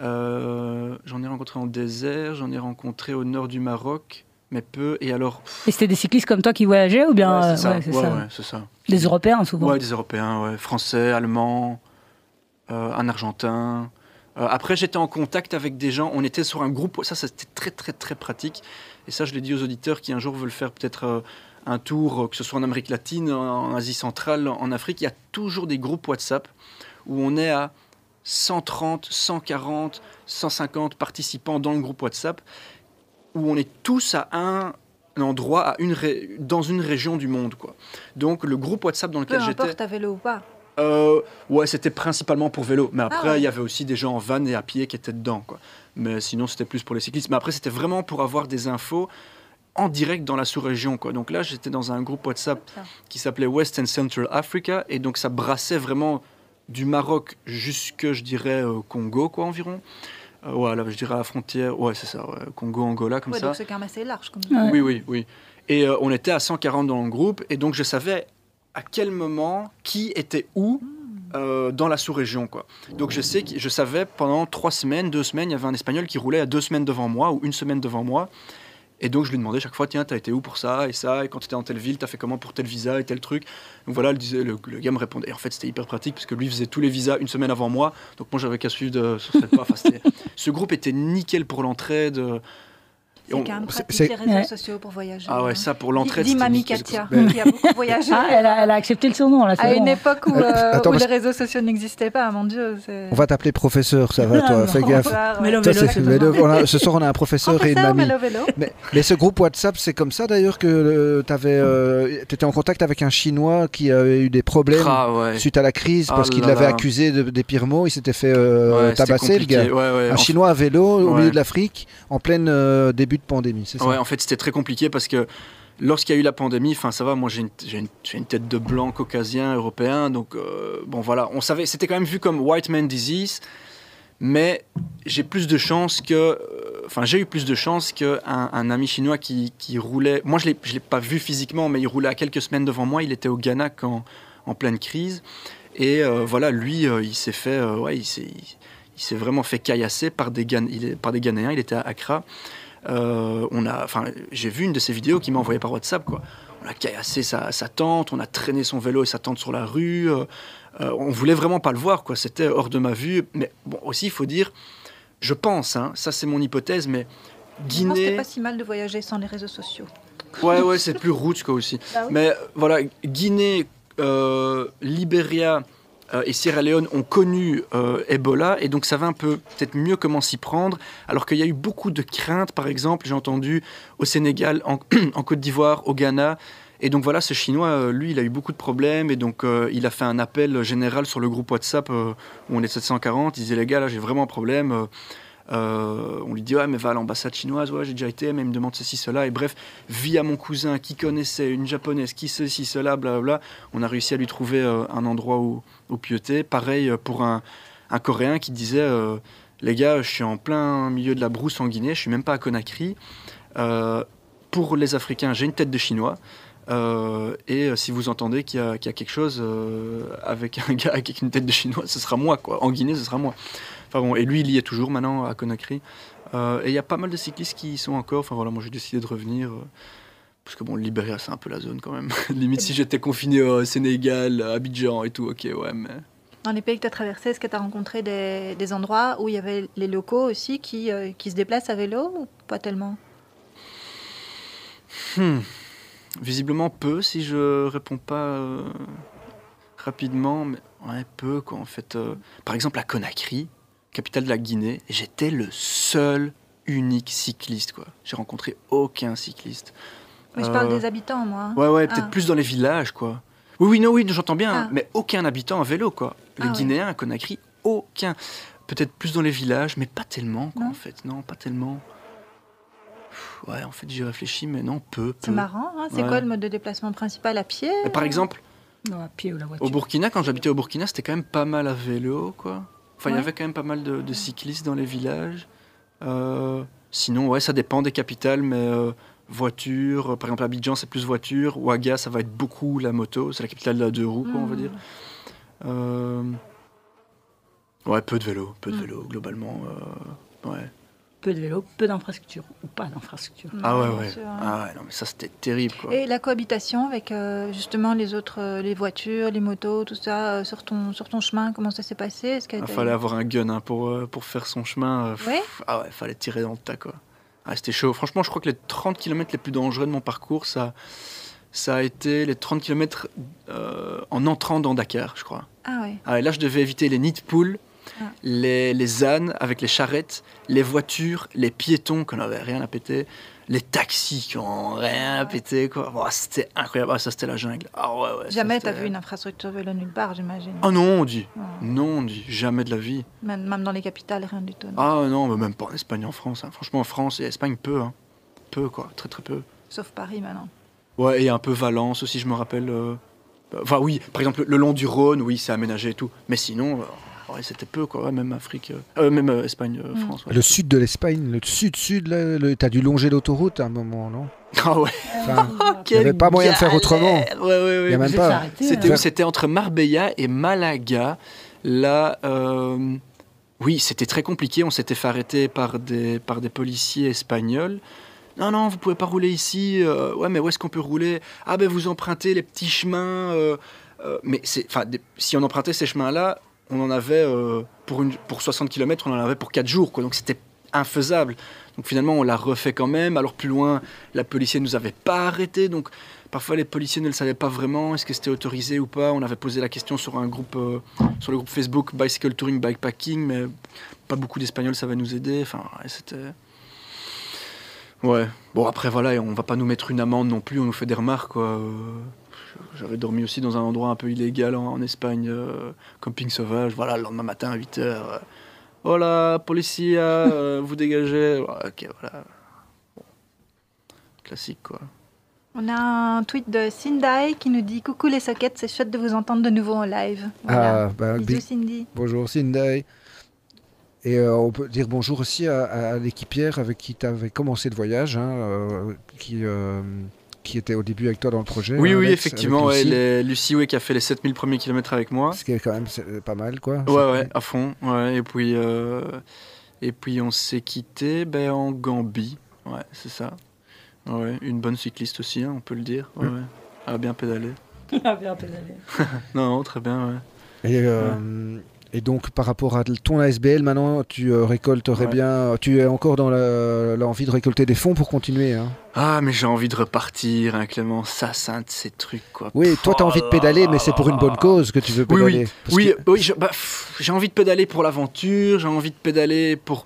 Euh, j'en ai rencontré en désert, j'en ai rencontré au nord du Maroc, mais peu. Et alors. Et c'était des cyclistes comme toi qui voyageaient ou bien C'est ça. ça. Des Européens souvent. Ouais, des Européens. Français, Allemands, euh, un Argentin. Euh, après, j'étais en contact avec des gens. On était sur un groupe. Ça, c'était très, très, très pratique. Et ça, je l'ai dit aux auditeurs qui un jour veulent faire peut-être un tour, que ce soit en Amérique latine, en Asie centrale, en Afrique. Il y a toujours des groupes WhatsApp où on est à 130, 140, 150 participants dans le groupe WhatsApp, où on est tous à un endroit, à une dans une région du monde. Quoi. Donc le groupe WhatsApp dans lequel j'étais... Peu importe à vélo ou pas euh, Ouais, c'était principalement pour vélo. Mais ah après, il y avait aussi des gens en van et à pied qui étaient dedans. Quoi. Mais sinon, c'était plus pour les cyclistes. Mais après, c'était vraiment pour avoir des infos en direct dans la sous-région. Quoi. Donc là, j'étais dans un groupe WhatsApp qui s'appelait West and Central Africa. Et donc, ça brassait vraiment du Maroc jusque, je dirais, au Congo, quoi, environ. Euh, voilà, je dirais à la frontière, ouais, c'est ça, Congo, Angola, comme ça. Donc c'est quand même assez large. Comme Oui, oui, oui. Et euh, on était à 140 dans le groupe, et donc je savais à quel moment, qui était où. Euh, dans la sous-région. quoi. Donc je sais que je savais pendant trois semaines, deux semaines, il y avait un Espagnol qui roulait à deux semaines devant moi ou une semaine devant moi. Et donc je lui demandais chaque fois, tiens, t'as été où pour ça et ça, et quand t'étais dans telle ville, t'as fait comment pour tel visa et tel truc. Donc voilà, le, le, le gars me répondait. Et en fait, c'était hyper pratique parce que lui faisait tous les visas une semaine avant moi. Donc moi, j'avais qu'à suivre de, sur cette Enfin, ce groupe était nickel pour l'entraide. C'est quand même pratique les réseaux sociaux pour voyager. Ah ouais, ça pour l'entraide. Dis mamie Katia, qui a beaucoup voyagé. Ah, elle, a, elle, a, accepté le surnom. Là, à une époque où, euh, où les réseaux sociaux n'existaient pas, mon Dieu. On va t'appeler professeur, ça va toi, fais gaffe. Mélo, vélo, vélo, ce soir, on a un professeur, et une mamie. Vélo. Mais, mais, ce groupe WhatsApp, c'est comme ça d'ailleurs que euh, tu euh, étais en contact avec un Chinois qui avait eu des problèmes ah, ouais. suite à la crise parce oh qu'il l'avait accusé de, des pires mots. Il s'était fait euh, tabasser, le gars. Un Chinois à vélo au milieu de l'Afrique en pleine début pandémie, c'est ça en fait, c'était très compliqué parce que lorsqu'il y a eu la pandémie, enfin ça va, moi j'ai une, tête de blanc caucasien, européen, donc euh, bon voilà, on savait, c'était quand même vu comme white man disease, mais j'ai plus de chance que, euh, enfin j'ai eu plus de chance qu'un un ami chinois qui, roulait, moi je ne l'ai pas vu physiquement, mais il roulait à quelques semaines devant moi, il était au Ghana quand, en pleine crise, et euh, voilà, lui, il s'est fait, ouais, il s'est vraiment fait caillasser par des, par des Ghanéens, il était à Accra. Euh, on a, enfin, j'ai vu une de ces vidéos qui m'a envoyé par WhatsApp. Quoi. On a caillassé sa, tente, on a traîné son vélo et sa tente sur la rue. Euh, euh, on voulait vraiment pas le voir, quoi. C'était hors de ma vue. Mais bon, aussi, il faut dire, je pense, hein, ça c'est mon hypothèse, mais Guinée. C'est pas si mal de voyager sans les réseaux sociaux. Ouais, ouais, c'est plus route quoi aussi. Bah mais voilà, Guinée, Libéria, euh, et Sierra Leone ont connu euh, Ebola, et donc ça va un peu peut-être mieux comment s'y prendre, alors qu'il y a eu beaucoup de craintes, par exemple, j'ai entendu au Sénégal, en, Côte d'Ivoire, au Ghana, et donc voilà, ce Chinois, euh, lui, il a eu beaucoup de problèmes, et donc il a fait un appel général sur le groupe WhatsApp où on est 740, il disait les gars, là j'ai vraiment un problème euh, on lui dit ouais mais va à l'ambassade chinoise, ouais j'ai déjà été, mais il me demande ceci, cela, et bref, via mon cousin qui connaissait une japonaise, qui ceci, cela, blablabla, on a réussi à lui trouver euh, un endroit où, où pioter. Pareil euh, pour un, un, coréen qui disait les gars, je suis en plein milieu de la brousse en Guinée, je suis même pas à Conakry. Pour les Africains, j'ai une tête de Chinois. Et si vous entendez qu'il y, a quelque chose avec un gars avec une tête de Chinois, ce sera moi, quoi. En Guinée, ce sera moi. Enfin bon, et lui, il y est toujours maintenant à Conakry. et il y a pas mal de cyclistes qui y sont encore. Enfin voilà, moi j'ai décidé de revenir. Parce que bon, Libéria, c'est un peu la zone quand même. Limite, si j'étais confiné au Sénégal, à Abidjan et tout, ok, ouais, mais. Dans les pays que tu as traversés, est-ce que tu as rencontré des, des, endroits où il y avait les locaux aussi qui, euh, qui se déplacent à vélo ou pas tellement? Hmm. Visiblement peu, si je réponds pas euh, rapidement, mais ouais, peu quoi en fait. Euh. par exemple, à Conakry, capitale de la Guinée, j'étais le seul unique cycliste quoi. J'ai rencontré aucun cycliste. Mais je parle des habitants, moi. Ouais, ouais, peut-être ah. plus dans les villages, quoi. Oui, oui, non, oui, j'entends bien, ah. mais aucun habitant à vélo, quoi. Les ah Guinéens à Conakry, aucun. Peut-être plus dans les villages, mais pas tellement, quoi, en fait. Non, pas tellement. Ouais, en fait, j'y réfléchis, mais non, peu. C'est marrant, hein c'est quoi le mode de déplacement principal À pied Par exemple Non, à pied ou la voiture. Au Burkina, quand j'habitais au Burkina, c'était quand même pas mal à vélo, quoi. Enfin, il y avait quand même pas mal de, cyclistes dans les villages. Euh, sinon, ouais, ça dépend des capitales, mais euh, voiture. Par exemple, Abidjan, c'est plus voiture. Ouaga, ça va être beaucoup la moto. C'est la capitale de la deux roues, quoi, on va dire. Hmm. Euh, ouais, peu de vélo, peu de vélo, globalement. Euh, ouais. Peu de vélo, peu d'infrastructure, ou pas d'infrastructure. Ah ouais, ouais. Ah ouais, non, mais ça, c'était terrible, quoi. Et la cohabitation avec, euh, justement, les autres, les voitures, les motos, tout ça, sur, ton, sur ton chemin, comment ça s'est passé? Il fallait avoir un gun hein, pour, pour faire son chemin. ouais Ah ouais, fallait tirer dans le tas, quoi. Ah, c'était chaud. Franchement, je crois que les 30 km les plus dangereux de mon parcours, ça, ça a été les 30 km euh, en entrant dans Dakar, je crois. Ah ouais. Ah, là, je devais éviter les nids de poules, ah. les, les, ânes avec les charrettes, les voitures, les piétons qu'on n'avait rien à péter, les taxis qui ont rien à péter. Quoi. c'était incroyable. Ah, ça, c'était la jungle. Ah, ouais, ouais, jamais tu as vu une infrastructure vélo nulle part, j'imagine. Ah non, on dit. Non, on dit. Jamais de la vie. Même, même dans les capitales, rien du tout. Ah non, même pas en Espagne, en France. Hein. Franchement, en France et Espagne, peu. Hein. Peu, quoi. Très, très peu. Sauf Paris, maintenant. Ouais, et un peu Valence aussi, je me rappelle. Euh, enfin, oui, par exemple, le long du Rhône, oui, c'est aménagé et tout. Mais sinon. Ouais, c'était peu, quoi. même Afrique, euh, euh, même euh, Espagne, mm. France. Le sud de l'Espagne, le sud-sud, t'as dû longer l'autoroute à un moment, non? Ah ouais. il n'y avait pas moyen de faire autrement. Ouais, ouais, ouais. Y a même pas. C'était, c'était entre Marbella et Malaga. Là, oui, c'était très compliqué. On s'était fait arrêter par des, par des policiers espagnols. Non, non, vous pouvez pas rouler ici. ouais, mais où est-ce qu'on peut rouler? Ah, ben vous empruntez les petits chemins. mais c'est, si on empruntait ces chemins-là, on en avait euh, pour, une, pour 60 km, on en avait pour 4 jours. Donc c'était infaisable. Donc finalement, on l'a refait quand même. Alors plus loin, la policière ne nous avait pas arrêté. Donc parfois, les policiers ne le savaient pas vraiment. Est-ce que c'était autorisé ou pas? On avait posé la question sur un groupe, euh, sur le groupe Facebook Bicycle Touring Bikepacking, mais pas beaucoup d'Espagnols savaient nous aider. Enfin, c'était. Ouais. Bon, après, voilà, on va pas nous mettre une amende non plus. On nous fait des remarques, quoi. J'avais dormi aussi dans un endroit un peu illégal en, Espagne, euh, camping sauvage. Voilà, le lendemain matin à 8h. Euh, Hola, policia, euh, vous dégagez. ok, voilà. Classique, quoi. On a un tweet de Sindai qui nous dit Coucou les sockets, c'est chouette de vous entendre de nouveau en live. Ah, bah, Bisous, Cindy. Bonjour, Sindai. Et on peut dire bonjour aussi à, l'équipière avec qui tu avais commencé le voyage, hein, qui, qui était au début avec toi dans le projet. Oui, oui, effectivement. Lucie, qui a fait les 7000 premiers kilomètres avec moi. Ce qui est quand même pas mal, quoi. Ouais, ouais, à fond. Ouais, et, puis, euh, et puis, on s'est quitté ben, en Gambie. Ouais, c'est ça. Ouais, une bonne cycliste aussi, hein, on peut le dire. Ouais, ouais. Elle a bien pédalé. Elle a bien pédalé. non, non, très bien, ouais. Et euh, et donc, par rapport à ton ASBL, maintenant, tu euh, récolterais bien. Tu es encore dans l'envie de récolter des fonds pour continuer. Hein. Ah, mais j'ai envie de repartir, hein, Clément. Ça, ces trucs, quoi. Oui, toi, tu as envie de pédaler, mais c'est pour une bonne cause que tu veux pédaler. Oui, oui, bah, j'ai envie de pédaler pour l'aventure, j'ai envie de pédaler pour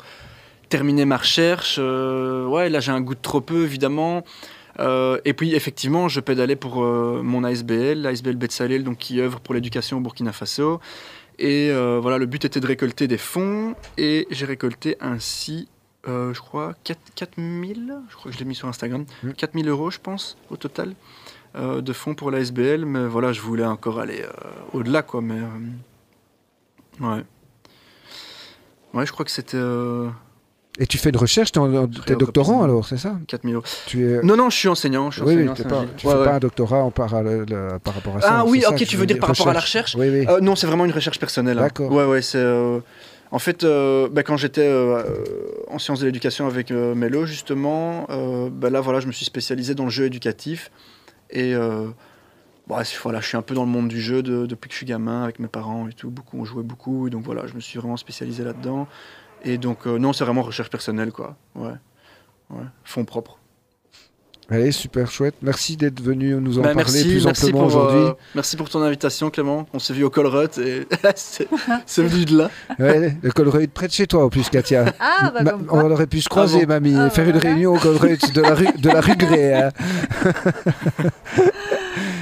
terminer ma recherche. Euh, ouais, là, j'ai un goût de trop peu, évidemment. Euh, et puis effectivement, je pédalais pour mon ASBL, l'ASBL Betsalel, donc qui œuvre pour l'éducation au Burkina Faso. Et euh, voilà, le but était de récolter des fonds. Et j'ai récolté ainsi, euh, je crois, 4, 4000, je crois que je l'ai mis sur Instagram, 4000 euros, je pense, au total, euh, de fonds pour la SBL. Mais voilà, je voulais encore aller au-delà, quoi. Mais ouais. Ouais, je crois que c'était. Et tu fais une recherche, tu es, doctorant alors, c'est ça 4000 euros. Tu es... Non, non, je suis enseignant. Je suis oui, enseignant, oui, pas, tu ne fais pas un doctorat en par rapport à ça. Ah oui, ok, tu veux dire par rapport à la recherche oui, oui. Euh, non, c'est vraiment une recherche personnelle. Hein. D'accord. Ouais, ouais, c'est. Euh, en fait, euh, bah, quand j'étais en sciences de l'éducation avec Mélo, justement, bah, là, voilà, je me suis spécialisé dans le jeu éducatif. Et bah, voilà, je suis un peu dans le monde du jeu depuis que je suis gamin, avec mes parents et tout. Beaucoup, on jouait beaucoup. donc voilà, je me suis vraiment spécialisé là-dedans. Et donc, euh, non, c'est vraiment recherche personnelle, quoi. Ouais. ouais. Fonds propres. Allez, super chouette. Merci d'être venu nous en bah, parler plus amplement aujourd'hui. Euh, merci pour ton invitation, Clément. On s'est vu au Colruyt et c'est venu de là. Ouais, le Colruyt près de chez toi, en plus, Katia. Ah, bah, on aurait pu se croiser, ah mamie, et faire une réunion au Colruyt de la rue, de la rue Gré. Hein.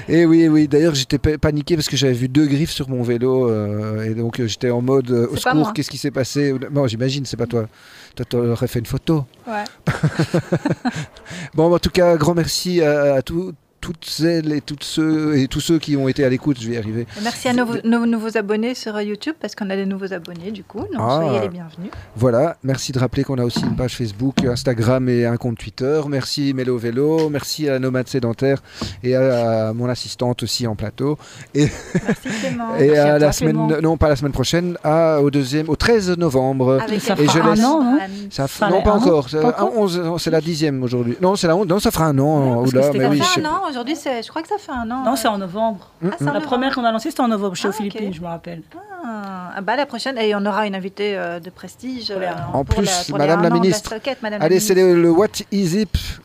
Et oui, oui. D'ailleurs, j'étais paniqué parce que j'avais vu deux griffes sur mon vélo euh, et donc euh, j'étais en mode euh, au secours. Qu'est-ce qui s'est passé? Bon, j'imagine, c'est pas toi. Toi, t'aurais fait une photo. Ouais. bon, en tout cas, grand merci à, à tous toutes celles et toutes ceux et tous ceux qui ont été à l'écoute, je vais y arriver. Merci à nos, nouveaux abonnés sur YouTube parce qu'on a des nouveaux abonnés du coup. Donc ah. soyez les bienvenus. Voilà, merci de rappeler qu'on a aussi une page Facebook, Instagram et un compte Twitter. Merci Mélo Vélo, merci à Nomade Sédentaire et à, mon assistante aussi en plateau. Et, merci Clément. et à, la semaine, non pas la semaine prochaine, à, au deuxième, au 13 novembre. Avec ça et je laisse... un an, non ça Non, pas encore. C'est la dixième aujourd'hui. Non, c'est la Non, ça fera un an. Oula, mais oui, un an aujourd'hui, je crois que ça fait un an. Non, c'est en novembre. Ah, la première qu'on a lancée, c'était en novembre chez aux ah, Philippines, je me rappelle. Ah, ah, bah la prochaine, et on aura une invitée euh, de prestige. Euh, en plus, Madame la ministre. Allez, c'est le, le What Is It?